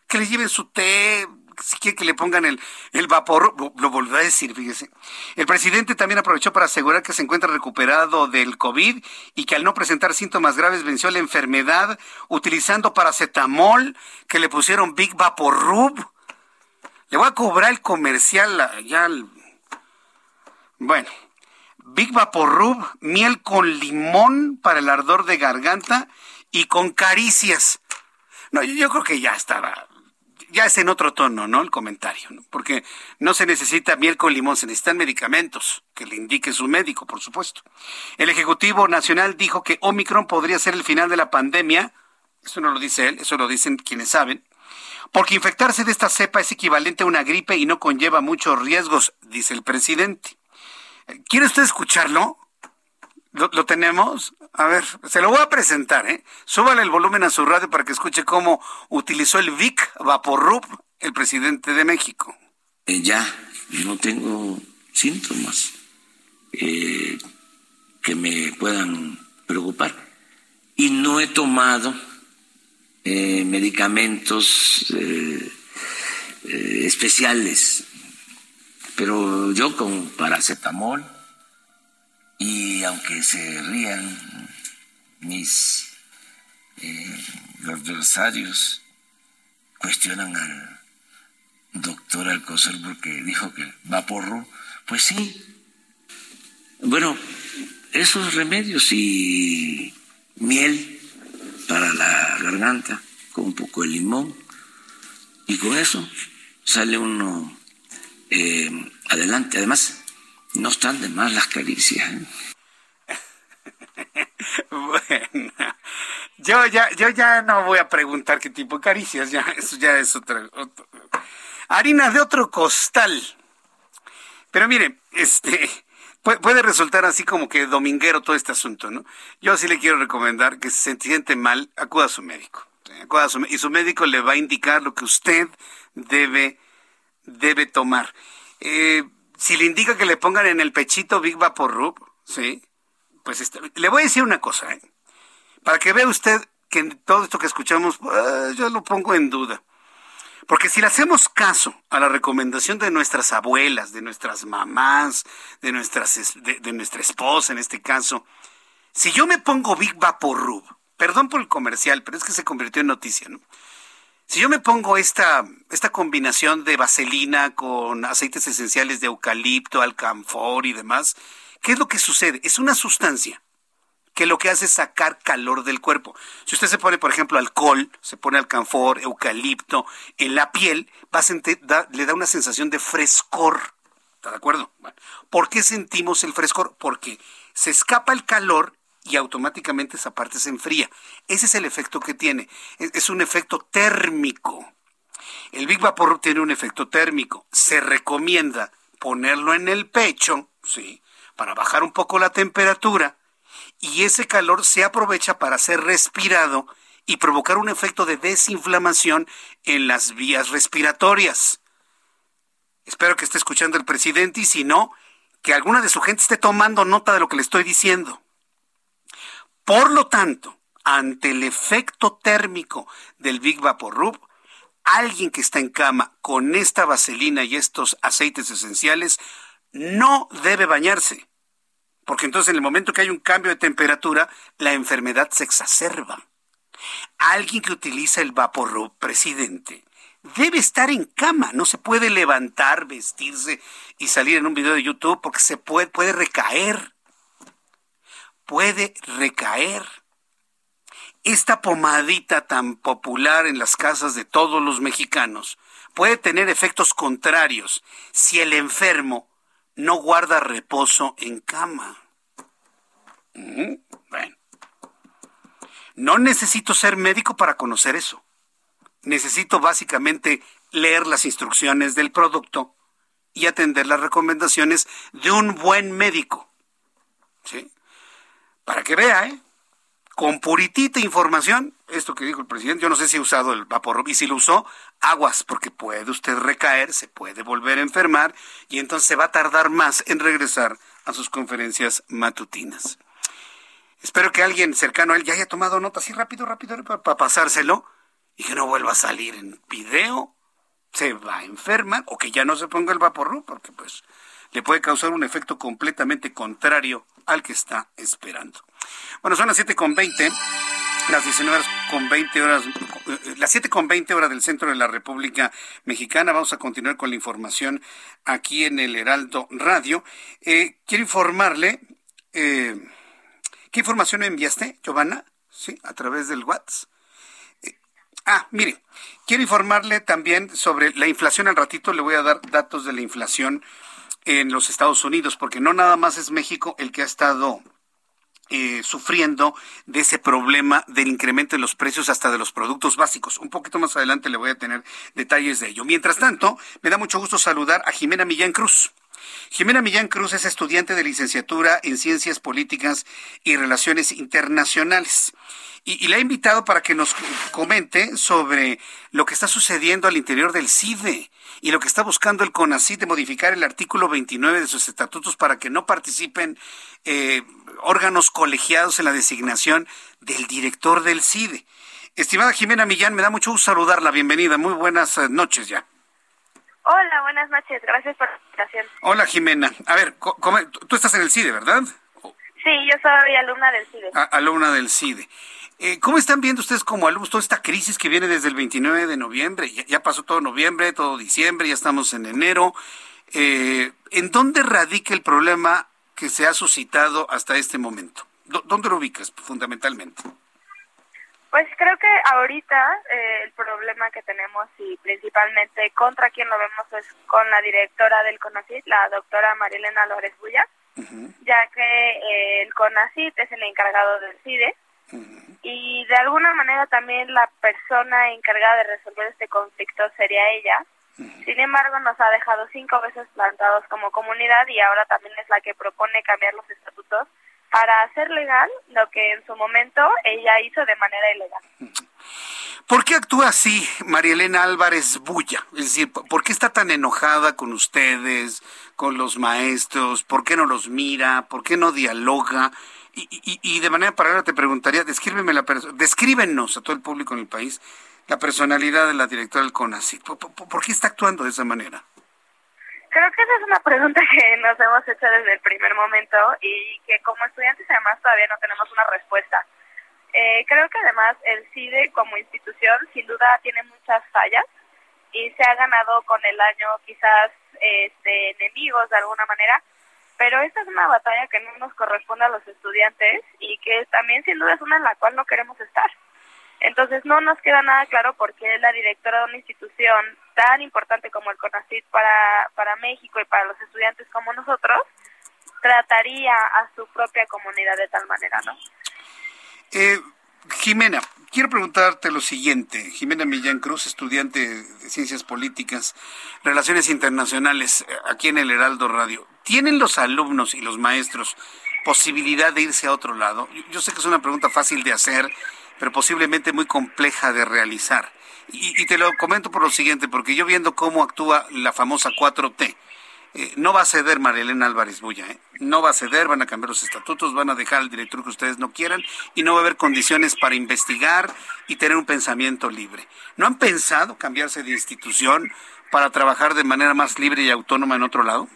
que le lleven su té, si quiere que le pongan el, el vapor, lo, volvió a decir, fíjese. El presidente también aprovechó para asegurar que se encuentra recuperado del COVID y que al no presentar síntomas graves venció la enfermedad utilizando paracetamol que le pusieron Big Vaporub. Le voy a cobrar el comercial ya Bueno, Big Vaporub, miel con limón para el ardor de garganta y con caricias. No, yo creo que ya estaba ya es en otro tono, ¿no? El comentario, ¿no? Porque no se necesita miel con limón, se necesitan medicamentos que le indique su médico, por supuesto. El Ejecutivo Nacional dijo que Omicron podría ser el final de la pandemia. Eso no lo dice él, eso lo dicen quienes saben. Porque infectarse de esta cepa es equivalente a una gripe y no conlleva muchos riesgos, dice el presidente. ¿Quiere usted escucharlo? ¿Lo, tenemos? A ver, se lo voy a presentar, ¿eh? Súbale el volumen a su radio para que escuche cómo utilizó el VIC Vaporrup el presidente de México. Eh, ya no tengo síntomas eh, que me puedan preocupar y no he tomado eh, medicamentos especiales, pero yo con paracetamol y aunque se rían mis eh, adversarios, cuestionan al doctor Alcocer porque dijo que va porro, pues sí. Bueno, esos remedios y miel para la garganta con un poco de limón y con eso sale uno eh, adelante. Además, no están de más las caricias. ¿eh? bueno, yo ya, yo ya no voy a preguntar qué tipo de caricias, ya, eso ya es otra, harina de otro costal. Pero mire, este, puede resultar así como que dominguero todo este asunto, ¿no? Yo sí le quiero recomendar que si se siente mal, acuda a su médico. Acuda a su, y su médico le va a indicar lo que usted debe, debe tomar. Eh, si le indica que le pongan en el pechito Big Rub, ¿sí? Pues este, le voy a decir una cosa, ¿eh? Para que vea usted que todo esto que escuchamos, pues, yo lo pongo en duda. Porque si le hacemos caso a la recomendación de nuestras abuelas, de nuestras mamás, de, nuestras, de, nuestra esposa en este caso, si yo me pongo Big Rub, perdón por el comercial, pero es que se convirtió en noticia, ¿no? Si yo me pongo esta, esta combinación de vaselina con aceites esenciales de eucalipto, alcanfor y demás, ¿qué es lo que sucede? Es una sustancia que lo que hace es sacar calor del cuerpo. Si usted se pone, por ejemplo, alcohol, se pone alcanfor, eucalipto en la piel, va a sentir, le da una sensación de frescor. ¿Está de acuerdo? ¿Por qué sentimos el frescor? Porque se escapa el calor y automáticamente esa parte se enfría. Ese es el efecto que tiene. Es un efecto térmico. El Big Vapor tiene un efecto térmico. Se recomienda ponerlo en el pecho, ¿sí? Para bajar un poco la temperatura y ese calor se aprovecha para ser respirado y provocar un efecto de desinflamación en las vías respiratorias. Espero que esté escuchando el presidente y si no, que alguna de su gente esté tomando nota de lo que le estoy diciendo. Por lo tanto, ante el efecto térmico del Big Vapor Rub, alguien que está en cama con esta vaselina y estos aceites esenciales no debe bañarse, porque entonces en el momento que hay un cambio de temperatura, la enfermedad se exacerba. Alguien que utiliza el Vaporub, presidente, debe estar en cama, no se puede levantar, vestirse y salir en un video de YouTube porque se puede, puede recaer. Puede recaer esta pomadita tan popular en las casas de todos los mexicanos puede tener efectos contrarios si el enfermo no guarda reposo en cama. bueno. No necesito ser médico para conocer eso. Necesito básicamente leer las instrucciones del producto y atender las recomendaciones de un buen médico. ¿Sí? Para que vea, ¿eh? con puritita información, esto que dijo el presidente, yo no sé si ha usado el vapor y si lo usó, aguas, porque puede usted recaer, se puede volver a enfermar y entonces se va a tardar más en regresar a sus conferencias matutinas. Espero que alguien cercano a él ya haya tomado nota así rápido, rápido, para pasárselo y que no vuelva a salir en video. Se va a enfermar o que ya no se ponga el vapor, porque pues le puede causar un efecto completamente contrario al que está esperando. Bueno, son las 7 con 20, las 19 horas con 20 horas, eh, las 7 con 20 horas del centro de la República Mexicana. Vamos a continuar con la información aquí en el Heraldo Radio. Eh, quiero informarle, eh, ¿qué información me enviaste, Giovanna? Sí, a través del WhatsApp. Ah, mire, quiero informarle también sobre la inflación. Al ratito le voy a dar datos de la inflación en los Estados Unidos, porque no nada más es México el que ha estado eh, sufriendo de ese problema del incremento de los precios hasta de los productos básicos. Un poquito más adelante le voy a tener detalles de ello. Mientras tanto, me da mucho gusto saludar a Jimena Millán Cruz. Jimena Millán Cruz es estudiante de licenciatura en Ciencias Políticas y Relaciones Internacionales. Y, la he invitado para que nos comente sobre lo que está sucediendo al interior del CIDE y lo que está buscando el CONACYT de modificar el artículo 29 de sus estatutos para que no participen eh, órganos colegiados en la designación del director del CIDE. Estimada Jimena Millán, me da mucho gusto saludarla. Bienvenida. Muy buenas eh, noches ya. Hola, buenas noches. Gracias por la invitación. Hola, Jimena. A ver, tú estás en el CIDE, ¿verdad? Sí, yo soy alumna del CIDE. alumna del CIDE. Eh, ¿Cómo están viendo ustedes como alumnos toda esta crisis que viene desde el 29 de noviembre? Ya, pasó todo noviembre, todo diciembre, ya estamos en enero. Eh, ¿En dónde radica el problema que se ha suscitado hasta este momento? ¿Dónde lo ubicas fundamentalmente? Pues creo que ahorita eh, el problema que tenemos y principalmente contra quien lo vemos es con la directora del CONACIT, la doctora Marilena Lórez Bulla, ya que el CONACIT es el encargado del CIDE y de alguna manera también la persona encargada de resolver este conflicto sería ella. Sin embargo, nos ha dejado cinco veces plantados como comunidad y ahora también es la que propone cambiar los estatutos para hacer legal lo que en su momento ella hizo de manera ilegal. ¿Por qué actúa así María Elena Álvarez Bulla? Es decir, ¿por qué está tan enojada con ustedes, con los maestros? ¿Por qué no los mira? ¿Por qué no dialoga? Y, y, de manera paralela te preguntaría, descríbeme la descríbenos a todo el público en el país la personalidad de la directora del CONACYT. ¿Por, qué está actuando de esa manera? Creo que esa es una pregunta que nos hemos hecho desde el primer momento y que como estudiantes además todavía no tenemos una respuesta. Eh, creo que además el CIDE como institución sin duda tiene muchas fallas y se ha ganado con el año quizás este, enemigos de alguna manera, pero esta es una batalla que no nos corresponde a los estudiantes y que también sin duda es una en la cual no queremos estar. Entonces no nos queda nada claro por qué la directora de una institución tan importante como el CONACYT para, para México y para los estudiantes como nosotros trataría a su propia comunidad de tal manera, ¿no? Eh, Jimena, quiero preguntarte lo siguiente. Jimena Millán Cruz, estudiante de Ciencias Políticas, Relaciones Internacionales, eh, aquí en el Heraldo Radio. ¿Tienen los alumnos y los maestros posibilidad de irse a otro lado? Yo sé que es una pregunta fácil de hacer, pero posiblemente muy compleja de realizar. Y, te lo comento por lo siguiente, porque yo viendo cómo actúa la famosa 4T, eh, no va a ceder Marilena Álvarez Bulla, ¿eh? no va a ceder, van a cambiar los estatutos, van a dejar al director que ustedes no quieran y no va a haber condiciones para investigar y tener un pensamiento libre. ¿No han pensado cambiarse de institución para trabajar de manera más libre y autónoma en otro lado?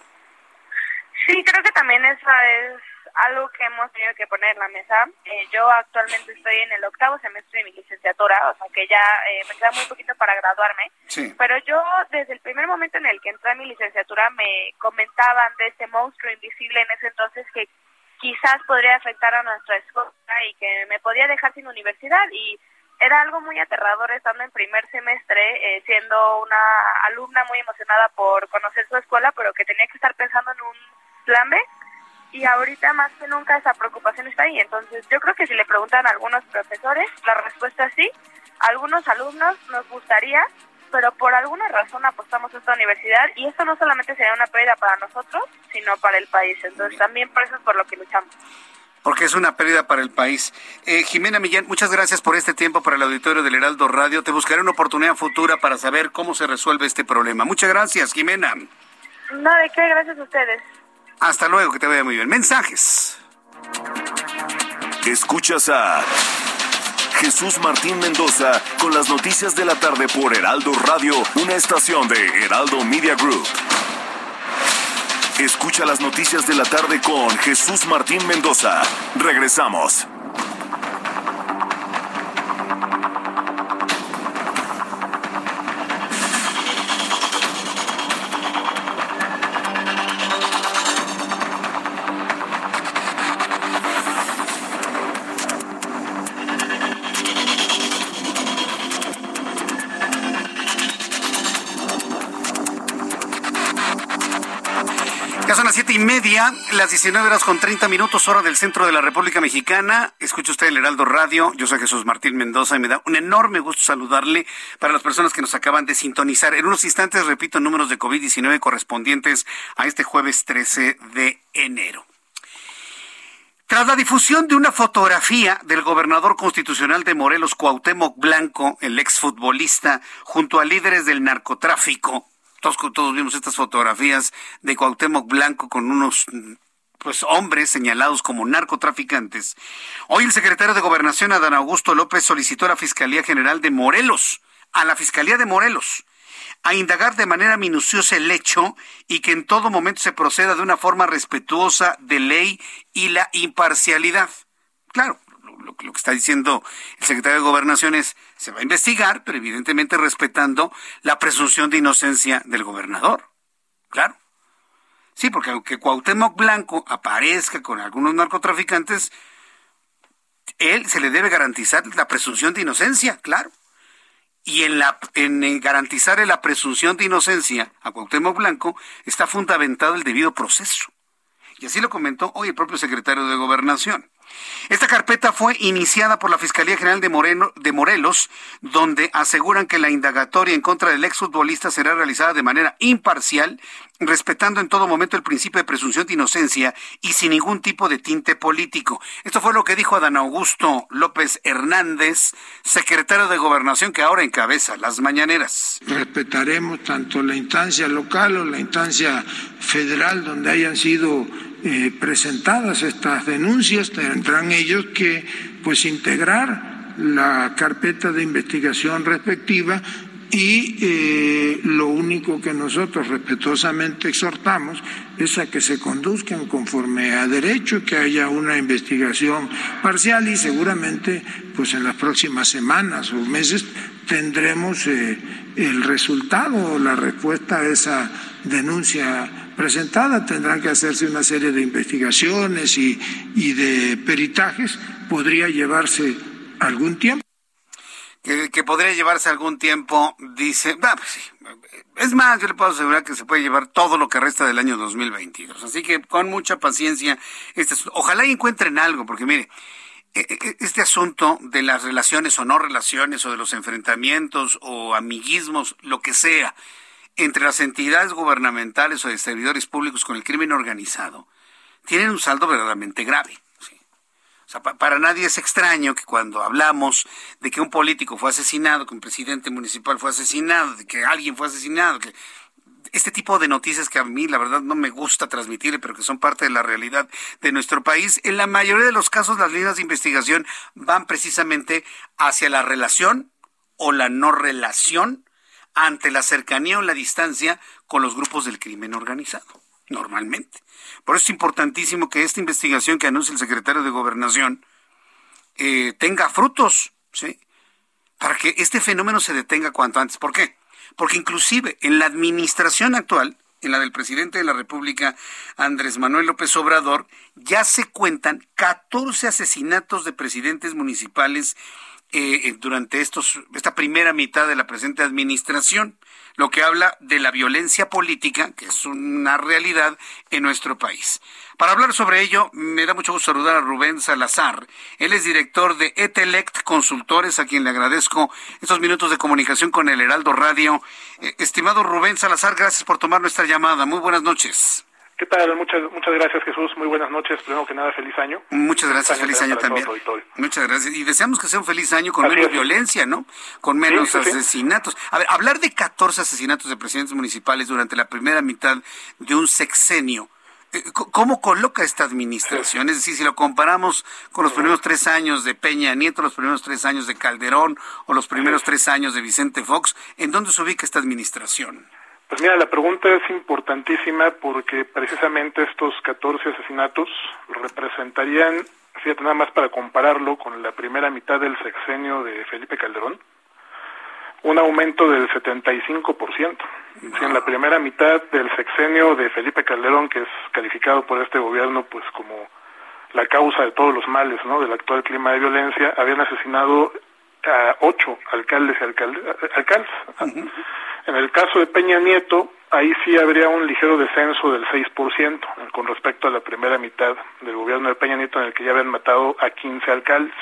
Sí, creo que también esa es algo que hemos tenido que poner en la mesa. Eh, yo actualmente estoy en el octavo semestre de mi licenciatura, o sea que ya eh, me queda muy poquito para graduarme. Pero yo desde el primer momento en el que entré a mi licenciatura me comentaban de ese monstruo invisible en ese entonces que quizás podría afectar a nuestra escuela y que me podía dejar sin universidad y era algo muy aterrador estando en primer semestre, eh, siendo una alumna muy emocionada por conocer su escuela, pero que tenía que estar pensando en un plan B y ahorita más que nunca esa preocupación está ahí. Entonces yo creo que si le preguntan a algunos profesores, la respuesta es sí. A algunos alumnos nos gustaría, pero por alguna razón apostamos a esta universidad y esto no solamente sería una pérdida para nosotros, sino para el país. Entonces también por eso es por lo que luchamos porque es una pérdida para el país. Eh, Jimena Millán, muchas gracias por este tiempo para el auditorio del Heraldo Radio. Te buscaré una oportunidad futura para saber cómo se resuelve este problema. Muchas gracias, Jimena. No, de qué, gracias a ustedes. Hasta luego, que te vaya muy bien. Mensajes. Escuchas a Jesús Martín Mendoza con las noticias de la tarde por Heraldo Radio, una estación de Heraldo Media Group. Escucha las noticias de la tarde con Jesús Martín Mendoza. Regresamos. Media, las 19 horas con 30 minutos, hora del centro de la República Mexicana. Escucha usted el Heraldo Radio. Yo soy Jesús Martín Mendoza y me da un enorme gusto saludarle para las personas que nos acaban de sintonizar. En unos instantes, repito, números de COVID-19 correspondientes a este jueves 13 de enero. Tras la difusión de una fotografía del gobernador constitucional de Morelos, Cuauhtémoc Blanco, el exfutbolista, junto a líderes del narcotráfico, todos, vimos estas fotografías de Cuauhtémoc Blanco con unos pues hombres señalados como narcotraficantes. Hoy el secretario de Gobernación Adán Augusto López solicitó a la Fiscalía General de Morelos, a la Fiscalía de Morelos, a indagar de manera minuciosa el hecho y que en todo momento se proceda de una forma respetuosa de ley y la imparcialidad. Claro, lo, que está diciendo el secretario de Gobernación es, se va a investigar, pero evidentemente respetando la presunción de inocencia del gobernador. Claro. Sí, porque aunque Cuauhtémoc Blanco aparezca con algunos narcotraficantes, él se le debe garantizar la presunción de inocencia, claro. Y en, la, en garantizar la presunción de inocencia a Cuauhtémoc Blanco está fundamentado el debido proceso. Y así lo comentó hoy el propio secretario de Gobernación. Esta carpeta fue iniciada por la Fiscalía General de, Moreno, de Morelos, donde aseguran que la indagatoria en contra del exfutbolista será realizada de manera imparcial, respetando en todo momento el principio de presunción de inocencia y sin ningún tipo de tinte político. Esto fue lo que dijo Adán Augusto López Hernández, secretario de Gobernación que ahora encabeza las mañaneras. Respetaremos tanto la instancia local o la instancia federal donde hayan sido eh, presentadas estas denuncias, tendrán ellos que pues integrar la carpeta de investigación respectiva y eh, lo único que nosotros respetuosamente exhortamos es a que se conduzcan conforme a derecho, que haya una investigación parcial y seguramente pues en las próximas semanas o meses tendremos eh, el resultado o la respuesta a esa denuncia presentada. Tendrán que hacerse una serie de investigaciones y, y de peritajes. Podría llevarse algún tiempo. Que, podría llevarse algún tiempo, dice, pues. Es más, yo le puedo asegurar que se puede llevar todo lo que resta del año 2022. Así que con mucha paciencia, este, ojalá encuentren algo, porque mire, e, e, este asunto de las relaciones o no relaciones o de los enfrentamientos o amiguismos, lo que sea, entre las entidades gubernamentales o de servidores públicos con el crimen organizado, tienen un saldo verdaderamente grave. O sea, para nadie es extraño que cuando hablamos de que un político fue asesinado, que un presidente municipal fue asesinado, de que alguien fue asesinado, que este tipo de noticias que a mí la verdad no me gusta transmitir, pero que son parte de la realidad de nuestro país, en la mayoría de los casos las líneas de investigación van precisamente hacia la relación o la no relación ante la cercanía o la distancia con los grupos del crimen organizado, normalmente. Por eso es importantísimo que esta investigación que anuncia el secretario de Gobernación eh, tenga frutos, ¿sí? Para que este fenómeno se detenga cuanto antes. ¿Por qué? Porque inclusive en la administración actual, en la del presidente de la República, Andrés Manuel López Obrador, ya se cuentan 14 asesinatos de presidentes municipales eh, durante estos, esta primera mitad de la presente administración, lo que habla de la violencia política, que es una realidad en nuestro país. Para hablar sobre ello, me da mucho gusto saludar a Rubén Salazar. Él es director de Etelect Consultores, a quien le agradezco estos minutos de comunicación con el Heraldo Radio. Eh, estimado Rubén Salazar, gracias por tomar nuestra llamada. Muy buenas noches. ¿Qué tal? Muchas, muchas gracias, Jesús. Muy buenas noches. Primero que nada, feliz año. Muchas gracias, feliz año, también. Muchas gracias. Y deseamos que sea un feliz año con menos violencia, ¿no? Con menos asesinatos. A ver, hablar de 14 asesinatos de presidentes municipales durante la primera mitad de un sexenio. Eh, ¿Cómo coloca esta administración? Es decir, si lo comparamos con los primeros tres años de Peña Nieto, los primeros tres años de Calderón o los primeros tres años de Vicente Fox, ¿en dónde se ubica esta administración? Pues mira, la pregunta es importantísima porque precisamente estos 14 asesinatos representarían, fíjate nada más para compararlo con la primera mitad del sexenio de Felipe Calderón, un aumento del 75%. Si en la primera mitad del sexenio de Felipe Calderón, que es calificado por este gobierno pues como la causa de todos los males ¿no? del actual clima de violencia, habían asesinado a ocho alcaldes y alcaldes. En el caso de Peña Nieto, ahí sí habría un ligero descenso del 6% con respecto a la primera mitad del gobierno de Peña Nieto en el que ya habían matado a 15 alcaldes.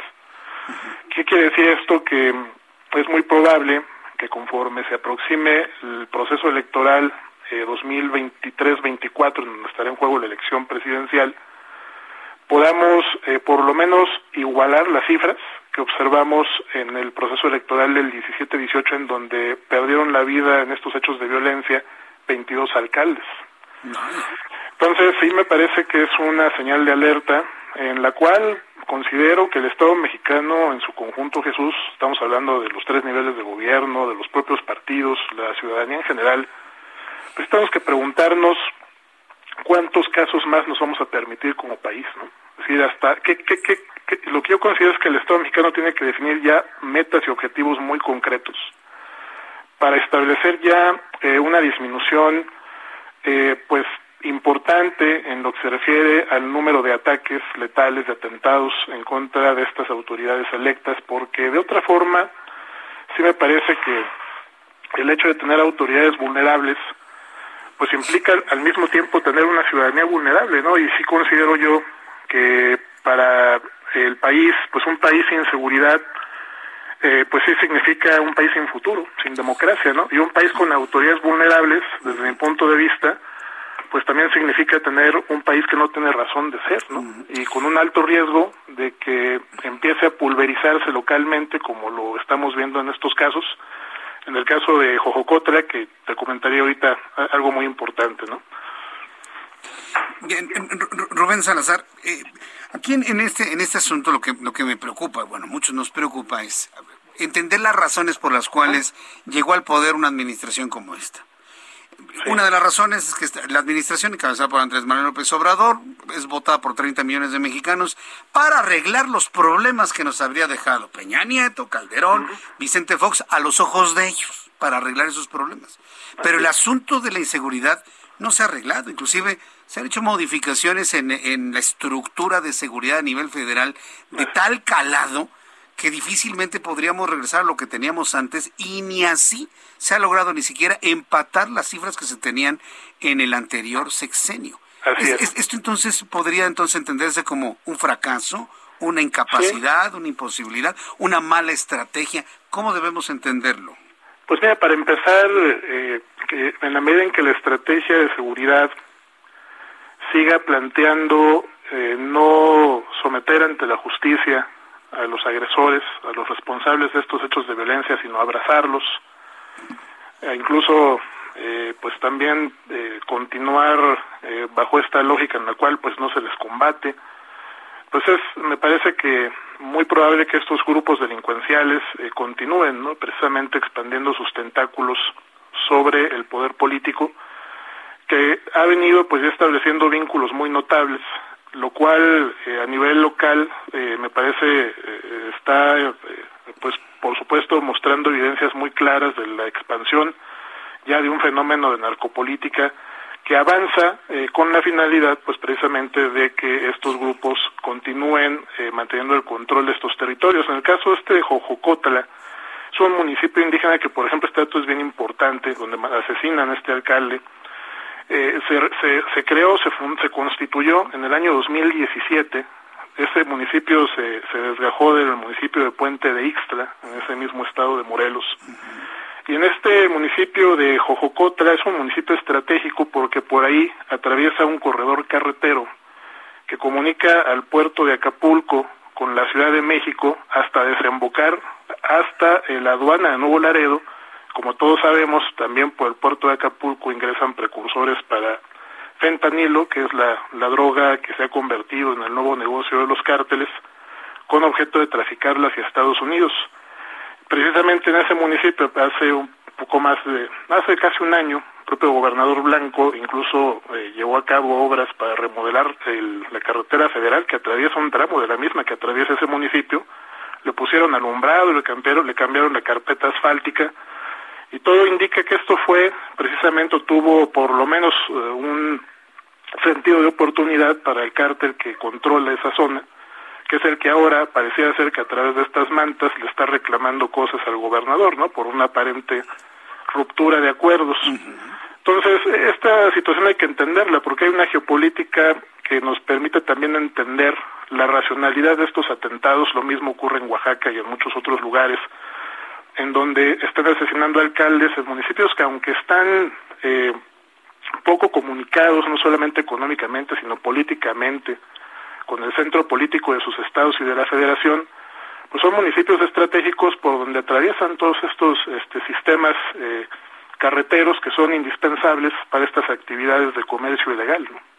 ¿Qué quiere decir esto? Que es muy probable que conforme se aproxime el proceso electoral eh, 2023-24, en donde estará en juego la elección presidencial, podamos eh, por lo menos igualar las cifras que observamos en el proceso electoral del 17-18, en donde perdieron la vida en estos hechos de violencia 22 alcaldes. Entonces, sí me parece que es una señal de alerta en la cual considero que el Estado mexicano en su conjunto, Jesús, estamos hablando de los tres niveles de gobierno, de los propios partidos, la ciudadanía en general, pues tenemos que preguntarnos cuántos casos más nos vamos a permitir como país, ¿no? Es decir, hasta qué, qué, qué, lo que yo considero es que el Estado mexicano tiene que definir ya metas y objetivos muy concretos para establecer ya eh, una disminución eh, pues importante en lo que se refiere al número de ataques letales, de atentados en contra de estas autoridades electas, porque de otra forma sí me parece que el hecho de tener autoridades vulnerables pues implica al mismo tiempo tener una ciudadanía vulnerable, ¿no? Y sí considero yo que para el país, pues un país sin seguridad, eh, pues sí significa un país sin futuro, sin democracia, ¿no? Y un país con autoridades vulnerables, desde mi punto de vista, pues también significa tener un país que no tiene razón de ser, ¿no? Y con un alto riesgo de que empiece a pulverizarse localmente, como lo estamos viendo en estos casos. En el caso de Jojocotra, que te comentaría ahorita algo muy importante, ¿no? Bien, Rubén Salazar, eh, aquí en, este en este asunto lo que lo que me preocupa, bueno, muchos nos preocupa es entender las razones por las cuales llegó al poder una administración como esta. Una de las razones es que la administración encabezada por Andrés Manuel López Obrador es votada por 30 millones de mexicanos para arreglar los problemas que nos habría dejado Peña Nieto, Calderón, Vicente Fox a los ojos de ellos para arreglar esos problemas. Pero el asunto de la inseguridad no se ha arreglado. Inclusive se han hecho modificaciones en, en la estructura de seguridad a nivel federal de tal calado que difícilmente podríamos regresar a lo que teníamos antes y ni así se ha logrado ni siquiera empatar las cifras que se tenían en el anterior sexenio. esto entonces podría entonces entenderse como un fracaso, una incapacidad, una imposibilidad, una mala estrategia. ¿Cómo debemos entenderlo? Pues mira, para empezar, eh, que en la medida en que la estrategia de seguridad siga planteando eh, no someter ante la justicia a los agresores, a los responsables de estos hechos de violencia, sino abrazarlos, e incluso eh, pues también eh, continuar eh, bajo esta lógica en la cual pues no se les combate, pues es, me parece que muy probable que estos grupos delincuenciales continúen, ¿no? Precisamente expandiendo sus tentáculos sobre el poder político, que ha venido pues estableciendo vínculos muy notables lo cual eh, a nivel local eh, me parece eh, está pues por supuesto mostrando evidencias muy claras de la expansión ya de un fenómeno de narcopolítica que avanza con la finalidad pues precisamente de que estos grupos continúen manteniendo el control de estos territorios. En el caso este de Jojocotla, es un municipio indígena que por ejemplo este dato es bien importante, donde asesinan a este alcalde, eh, se, se, creó, se, se constituyó en el año 2017. Ese municipio se, se desgajó del municipio de Puente de Ixtla, en ese mismo estado de Morelos. Y en este municipio de Jojocotla es un municipio estratégico porque por ahí atraviesa un corredor carretero que comunica al puerto de Acapulco con la Ciudad de México hasta desembocar hasta la aduana de Nuevo Laredo como todos sabemos, también por el puerto de Acapulco ingresan precursores para fentanilo, que es la, la droga que se ha convertido en el nuevo negocio de los cárteles, con objeto de traficarla hacia Estados Unidos. Precisamente en ese municipio, hace un poco más de, hace casi un año, el propio gobernador Blanco incluso eh, llevó a cabo obras para remodelar la carretera federal que atraviesa un tramo de la misma que atraviesa ese municipio, le pusieron alumbrado, le cambiaron, le cambiaron la carpeta asfáltica, y todo indica que esto fue precisamente tuvo por lo menos eh, un sentido de oportunidad para el cártel que controla esa zona, que es el que ahora parecía ser que a través de estas mantas le está reclamando cosas al gobernador, ¿no? Por una aparente ruptura de acuerdos. Entonces, esta situación hay que entenderla porque hay una geopolítica que nos permite también entender la racionalidad de estos atentados. Lo mismo ocurre en Oaxaca y en muchos otros lugares en donde están asesinando alcaldes en municipios que aunque están eh, poco comunicados, no solamente económicamente, sino políticamente, con el centro político de sus estados y de la federación, pues son municipios estratégicos por donde atraviesan todos estos este, sistemas eh, carreteros que son indispensables para estas actividades de comercio ilegal. ¿no?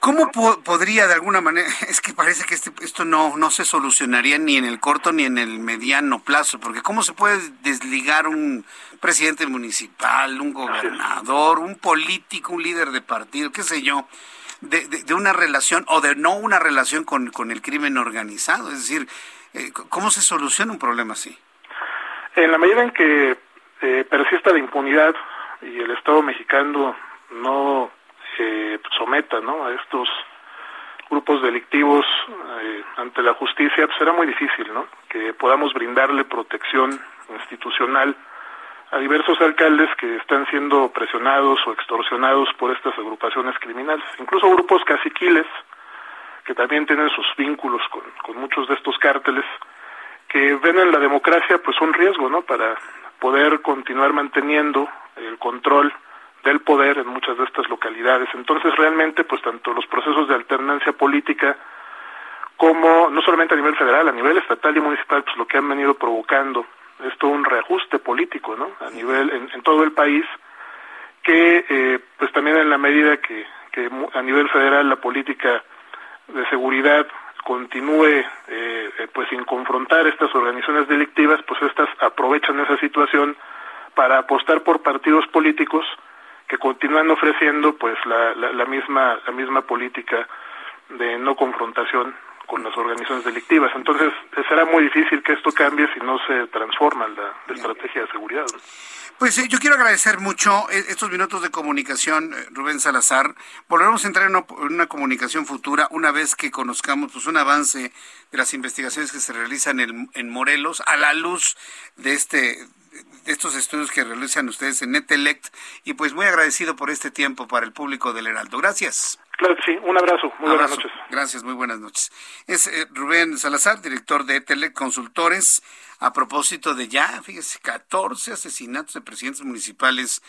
¿Cómo podría de alguna manera, es que parece que este, esto no, no se solucionaría ni en el corto ni en el mediano plazo, porque ¿cómo se puede desligar un presidente municipal, un gobernador, un político, un líder de partido, qué sé yo, de, de, una relación o de no una relación con, con el crimen organizado? Es decir, eh, ¿cómo se soluciona un problema así? En la medida en que eh, persista la impunidad y el Estado mexicano no someta ¿no? a estos grupos delictivos eh, ante la justicia, pues será muy difícil, ¿no? Que podamos brindarle protección institucional a diversos alcaldes que están siendo presionados o extorsionados por estas agrupaciones criminales, incluso grupos caciquiles que también tienen sus vínculos con, con muchos de estos cárteles, que ven en la democracia pues un riesgo, ¿no? Para poder continuar manteniendo el control del poder en muchas de estas localidades. Entonces, realmente, pues tanto los procesos de alternancia política como, no solamente a nivel federal, a nivel estatal y municipal, pues lo que han venido provocando es todo un reajuste político, ¿no? A nivel, en, todo el país, que, eh, pues también en la medida que, que a nivel federal la política de seguridad continúe eh, eh, pues sin confrontar estas organizaciones delictivas, pues estas aprovechan esa situación para apostar por partidos políticos que continúan ofreciendo pues la, la, misma la misma política de no confrontación con las organizaciones delictivas. Entonces, será muy difícil que esto cambie si no se transforma la, estrategia de seguridad. Pues yo quiero agradecer mucho eh, estos minutos de comunicación, eh, Rubén Salazar. Volveremos a entrar en una, comunicación futura una vez que conozcamos pues, un avance de las investigaciones que se realizan en, en Morelos a la luz de este estos estudios que realizan ustedes en Netelect y pues muy agradecido por este tiempo para el público del Heraldo. Gracias. Claro que sí, un abrazo, muy buenas noches. Gracias, muy buenas noches. Es Rubén Salazar, director de Netelect Consultores a propósito de ya, fíjese, 14 asesinatos de presidentes municipales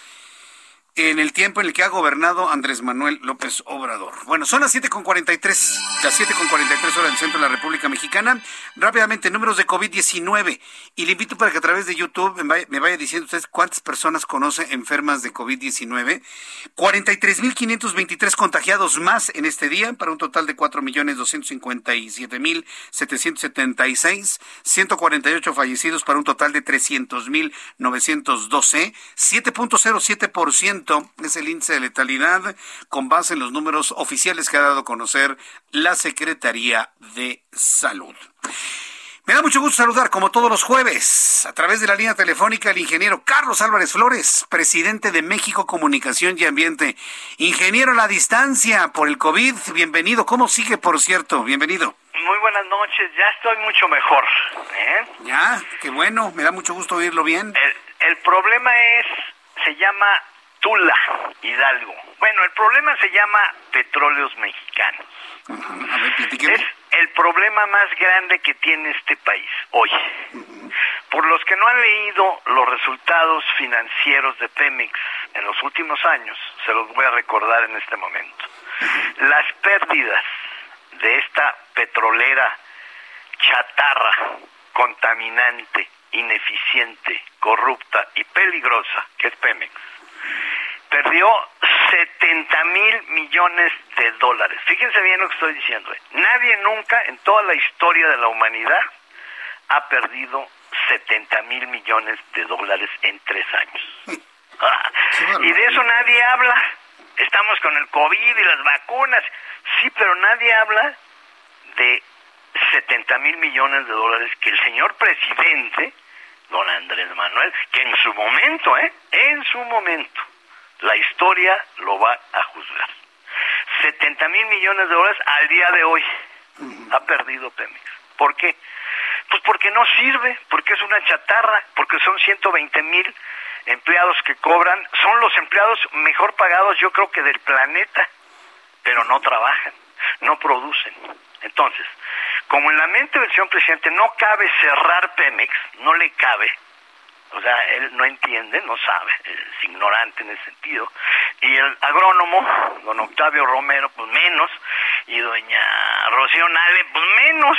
en el tiempo en el que ha gobernado Andrés Manuel López Obrador. Bueno, son las 7.43, las 7.43 horas del centro de la República Mexicana. Rápidamente, números de COVID-19. Y le invito para que a través de YouTube me vaya, diciendo ustedes cuántas personas conoce enfermas de COVID-19. 43.523 contagiados más en este día, para un total de 4.257.776. 148 fallecidos para un total de 300.912. 7.07% es el índice de letalidad con base en los números oficiales que ha dado a conocer la Secretaría de Salud. Me da mucho gusto saludar, como todos los jueves, a través de la línea telefónica, el ingeniero Carlos Álvarez Flores, presidente de México Comunicación y Ambiente. Ingeniero a la distancia por el COVID, bienvenido. ¿Cómo sigue, por cierto? Bienvenido. Muy buenas noches, ya estoy mucho mejor. ¿eh? Ya, qué bueno, me da mucho gusto oírlo bien. El, el problema es, se llama Tula, Hidalgo. Bueno, el problema se llama petróleos mexicanos. es el problema más grande que tiene este país hoy. Por los que no han leído los resultados financieros de Pemex en los últimos años, se los voy a recordar en este momento. Las pérdidas de esta petrolera chatarra, contaminante, ineficiente, corrupta y peligrosa, que es Pemex, perdió 70 mil millones de dólares. Fíjense bien lo que estoy diciendo. ¿eh? Nadie nunca en toda la historia de la humanidad ha perdido 70 mil millones de dólares en tres años. y de eso nadie habla. Estamos con el COVID y las vacunas. Sí, pero nadie habla de 70 mil millones de dólares que el señor presidente don Andrés Manuel, que en su momento, ¿eh? En su momento, la historia lo va a juzgar. 70 mil millones de dólares al día de hoy ha perdido Pemex. ¿Por qué? Pues porque no sirve, porque es una chatarra, porque son 120 mil empleados que cobran, son los empleados mejor pagados yo creo que del planeta, pero no trabajan, no producen. Entonces, como en la mente del señor presidente no cabe cerrar Pemex, no le cabe, o sea, él no entiende, no sabe, es ignorante en ese sentido, y el agrónomo, don Octavio Romero, pues menos, y doña Rocío Nale, pues menos.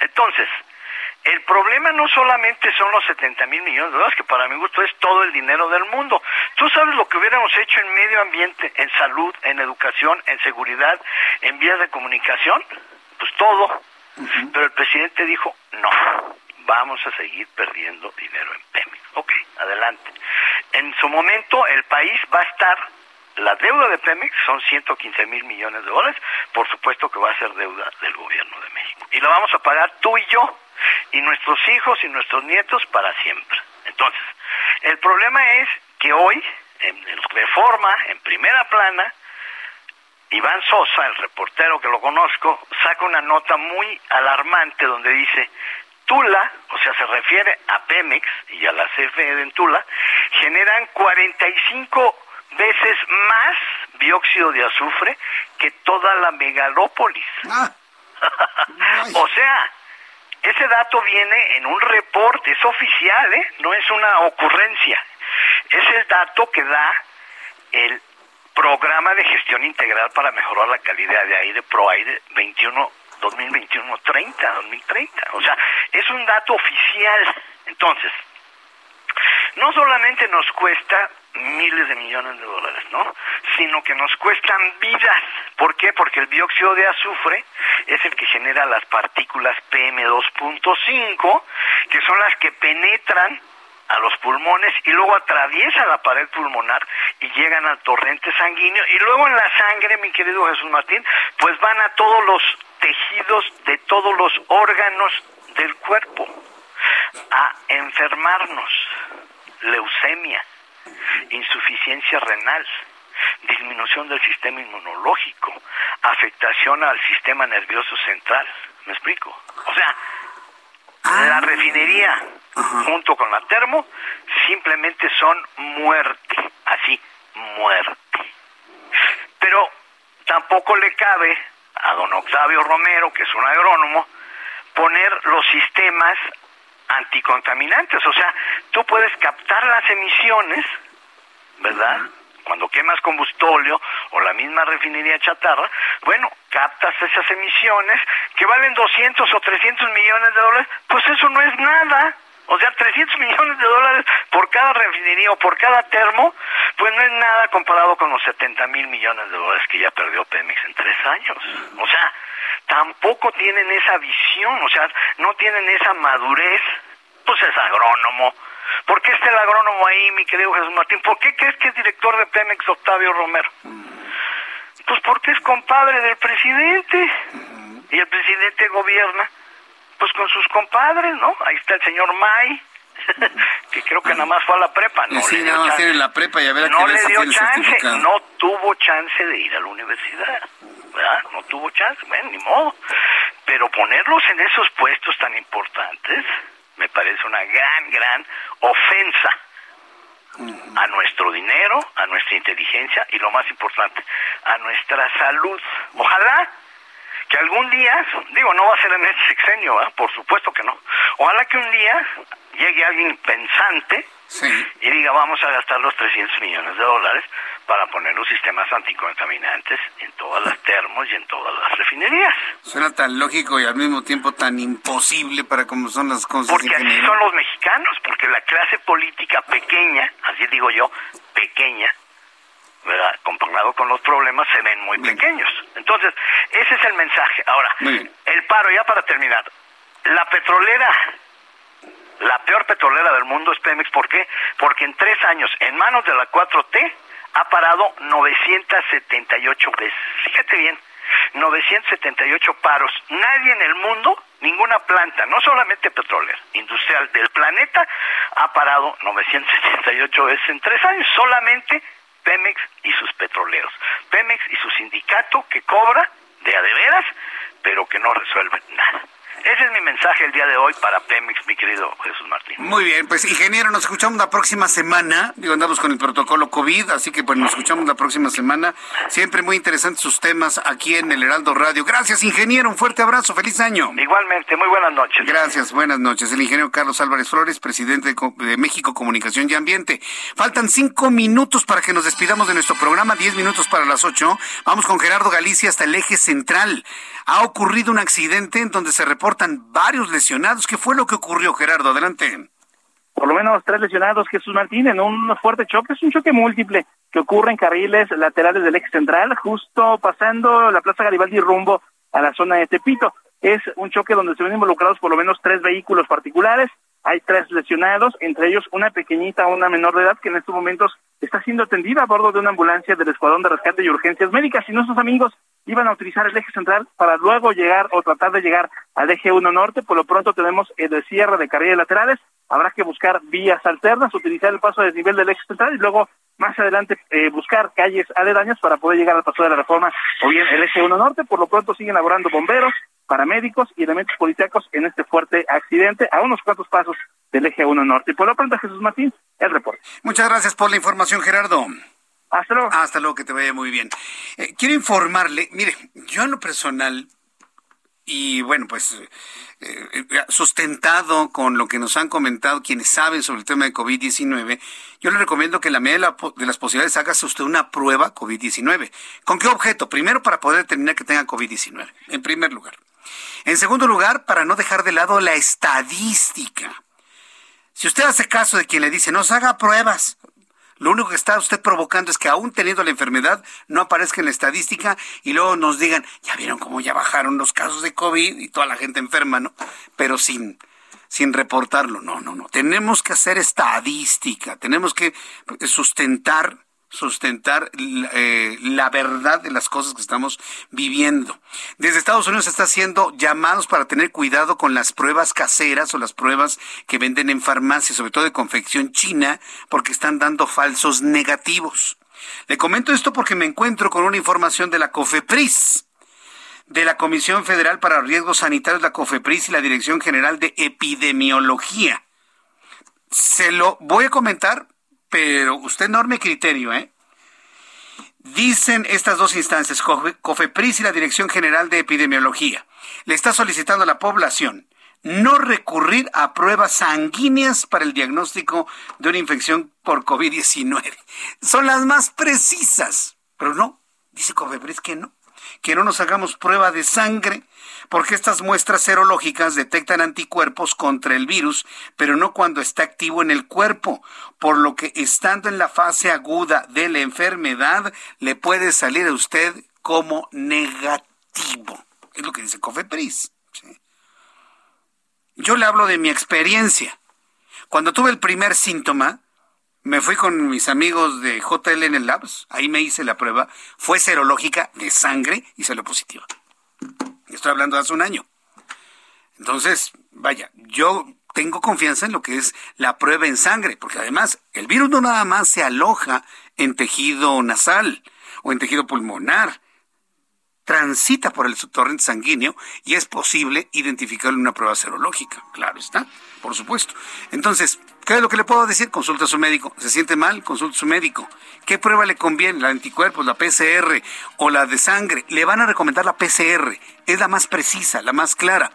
Entonces, el problema no solamente son los 70 mil millones de dólares, que para mi gusto es todo el dinero del mundo. Tú sabes lo que hubiéramos hecho en medio ambiente, en salud, en educación, en seguridad, en vías de comunicación, pues todo. Pero el presidente dijo, no, vamos a seguir perdiendo dinero en Pemex. Ok, adelante. En su momento el país va a estar, la deuda de Pemex son 115 mil millones de dólares, por supuesto que va a ser deuda del gobierno de México. Y la vamos a pagar tú y yo, y nuestros hijos y nuestros nietos para siempre. Entonces, el problema es que hoy, en, en Reforma, en primera plana, Iván Sosa, el reportero que lo conozco, saca una nota muy alarmante donde dice, Tula, o sea, se refiere a Pemex y a la CFE de Tula, generan 45 veces más dióxido de azufre que toda la megalópolis. Ah. o sea, ese dato viene en un reporte, es oficial, ¿eh? no es una ocurrencia. Es el dato que da el Programa de Gestión Integral para Mejorar la Calidad de Aire ProAire 21 2021-30, 2030. O sea, es un dato oficial. Entonces, no solamente nos cuesta miles de millones de dólares, ¿no? Sino que nos cuestan vidas. ¿Por qué? Porque el dióxido de azufre es el que genera las partículas PM2.5, que son las que penetran a los pulmones y luego atraviesan la pared pulmonar y llegan al torrente sanguíneo y luego en la sangre, mi querido Jesús Martín, pues van a todos los tejidos de todos los órganos del cuerpo a enfermarnos, leucemia, insuficiencia renal, disminución del sistema inmunológico, afectación al sistema nervioso central. ¿Me explico? O sea, la refinería junto con la termo simplemente son muerte, así, muerte. Pero tampoco le cabe a don Octavio Romero, que es un agrónomo, poner los sistemas anticontaminantes. O sea, tú puedes captar las emisiones, ¿verdad? Cuando quemas combustóleo o la misma refinería chatarra, bueno, captas esas emisiones que valen 200 o 300 millones de dólares, pues eso no es nada. O sea, 300 millones de dólares por cada refinería o por cada termo, pues no es nada comparado con los 70 mil millones de dólares que ya perdió Pemex en tres años. O sea, tampoco tienen esa visión, o sea, no tienen esa madurez. Pues es agrónomo. ¿Por qué está el agrónomo ahí, mi querido Jesús Martín? ¿Por qué crees que es director de Pemex Octavio Romero? Pues porque es compadre del presidente. Y el presidente gobierna pues con sus compadres, ¿no? Ahí está el señor May, que creo que nada más fue a la prepa, ¿no? Sí, nada más tiene la prepa y a ver a No qué le dio chance, no tuvo chance de ir a la universidad, ¿verdad? No tuvo chance, bueno, ni modo. Pero ponerlos en esos puestos tan importantes me parece una gran, gran ofensa a nuestro dinero, a nuestra inteligencia y lo más importante, a nuestra salud. Ojalá que algún día, digo, no va a ser en este sexenio, ¿verdad? por supuesto que no. Ojalá que un día llegue alguien pensante y diga, vamos a gastar los 300 millones de dólares para poner los sistemas anticontaminantes en todas las termos y en todas las refinerías. Suena tan lógico y al mismo tiempo tan imposible para como son las cosas. Porque así son los mexicanos, porque la clase política pequeña, así digo yo, pequeña, ¿verdad? comparado con los problemas, se ven muy pequeños. Entonces, ese es el mensaje. Ahora, el paro, ya para terminar, la petrolera, la peor petrolera del mundo es Pemex, ¿por qué? Porque en tres años, en manos de la 4T, ha parado 978 veces. Fíjate bien, 978 paros. Nadie en el mundo, ninguna planta, no solamente petrolera, industrial del planeta, ha parado 978 veces en tres años. Solamente Pemex y sus petroleros. Pemex y su sindicato que cobra de a de veras, pero que no resuelve nada. Ese es mi mensaje el día de hoy para Pemex, mi querido Jesús Martín. Muy bien, pues ingeniero, nos escuchamos la próxima semana. Digo, andamos con el protocolo COVID, así que pues nos escuchamos la próxima semana. Siempre muy interesantes sus temas aquí en el Heraldo Radio. Gracias, ingeniero, un fuerte abrazo, feliz año. Igualmente, muy buenas noches. Gracias, buenas noches. El ingeniero Carlos Álvarez Flores, presidente de Co- de México Comunicación y Ambiente. Faltan cinco minutos para que nos despidamos de nuestro programa, diez minutos para las ocho. Vamos con Gerardo Galicia hasta el eje central. Ha ocurrido un accidente en donde se reportan varios lesionados. ¿Qué fue lo que ocurrió, Gerardo? Adelante. por lo menos tres lesionados, Jesús Martín, en un fuerte choque. Es un choque múltiple que ocurre en carriles laterales del eje central, justo pasando la Plaza Garibaldi rumbo a la zona de Tepito. Es un choque donde se ven involucrados por lo menos tres vehículos particulares. Hay tres lesionados, entre ellos una pequeñita, una menor de edad, que en estos momentos está siendo atendida a bordo de una ambulancia del Escuadrón de Rescate y Urgencias Médicas. Y nuestros amigos iban a utilizar el eje central para luego llegar o tratar de llegar al eje 1 norte. Por lo pronto tenemos el cierre de carriles laterales. Habrá que buscar vías alternas, utilizar el paso a desnivel del eje central y luego más adelante eh, buscar calles aledañas para poder llegar al paso de la reforma o bien el eje 1 norte. Por lo pronto siguen laborando bomberos, paramédicos y elementos policíacos en este fuerte accidente a unos cuantos pasos del eje 1 norte. Y por lo pronto, Jesús Martín, el reporte. Muchas gracias por la información, Gerardo. Hasta luego. Hasta luego, que te vaya muy bien. Eh, quiero informarle, mire, yo en lo personal, y bueno, pues eh, eh, sustentado con lo que nos han comentado quienes saben sobre el tema de COVID-19, yo le recomiendo que la medida de, las posibilidades hágase usted una prueba COVID-19. ¿Con qué objeto? Primero, para poder determinar que tenga COVID-19, en primer lugar. En segundo lugar, para no dejar de lado la estadística. Si usted hace caso de quien le dice, no haga pruebas, lo único que está usted provocando es que aún teniendo la enfermedad no aparezca en la estadística y luego nos digan, ya vieron cómo ya bajaron los casos de COVID y toda la gente enferma, ¿no? Pero sin, sin reportarlo. No, no, no. Tenemos que hacer estadística, tenemos que sustentar sustentar eh, la verdad de las cosas que estamos viviendo. Desde Estados Unidos se está haciendo llamados para tener cuidado con las pruebas caseras o las pruebas que venden en farmacias, sobre todo de confección china, porque están dando falsos negativos. Le comento esto porque me encuentro con una información de la COFEPRIS, de la Comisión Federal para Riesgos Sanitarios, la COFEPRIS y la Dirección General de Epidemiología. Se lo voy a comentar pero usted enorme criterio, ¿eh? Dicen estas dos instancias, COFEPRIS y la Dirección General de Epidemiología, le está solicitando a la población no recurrir a pruebas sanguíneas para el diagnóstico de una infección por COVID-19. Son las más precisas, pero no, dice COFEPRIS que no que no nos hagamos prueba de sangre, porque estas muestras serológicas detectan anticuerpos contra el virus, pero no cuando está activo en el cuerpo, por lo que estando en la fase aguda de la enfermedad, le puede salir a usted como negativo. Es lo que dice Cofepris. Yo le hablo de mi experiencia. Cuando tuve el primer síntoma, me fui con mis amigos de JLN Labs, ahí me hice la prueba, fue serológica de sangre y salió positiva. Estoy hablando de hace un año. Entonces, vaya, yo tengo confianza en lo que es la prueba en sangre, porque además el virus no nada más se aloja en tejido nasal o en tejido pulmonar, transita por el torrente sanguíneo y es posible identificarlo en una prueba serológica. Claro está, por supuesto. Entonces, ¿qué es lo que le puedo decir? Consulta a su médico. ¿Se siente mal? Consulta a su médico. ¿Qué prueba le conviene? ¿La de anticuerpos, la PCR o la de sangre? Le van a recomendar la PCR. Es la más precisa, la más clara.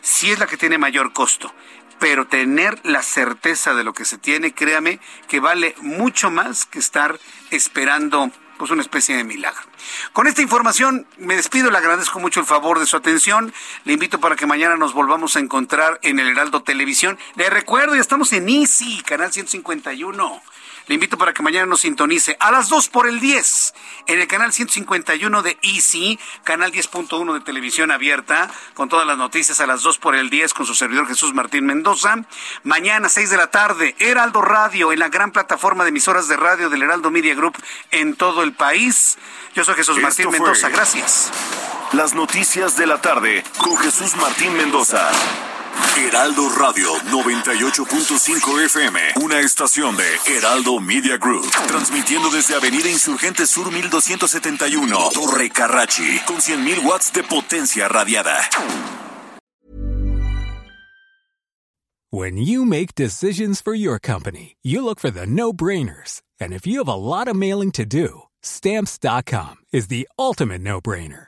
Si es la que tiene mayor costo pero tener la certeza de lo que se tiene, créame que vale mucho más que estar esperando pues una especie de milagro. Con esta información me despido, le agradezco mucho el favor de su atención. Le invito para que mañana nos volvamos a encontrar en el Heraldo Televisión. Le recuerdo, ya estamos en Easy, canal 151. Le invito para que mañana nos sintonice a las 2 por el 10 en el canal 151 de Easy, canal 10.1 de televisión abierta, con todas las noticias a las 2 por el 10 con su servidor Jesús Martín Mendoza. Mañana 6 de la tarde, Heraldo Radio en la gran plataforma de emisoras de radio del Heraldo Media Group en todo el país. Yo soy Jesús Martín Mendoza, gracias. Las noticias de la tarde con Jesús Martín Mendoza. Heraldo Radio 98.5 FM, una estación de Heraldo Media Group, transmitiendo desde Avenida Insurgente Sur 1271, Torre Carrachi, con 100.000 watts de potencia radiada. When you make decisions for your company, you look for the no-brainers. And if you have a lot of mailing to do, stamps.com is the ultimate no-brainer.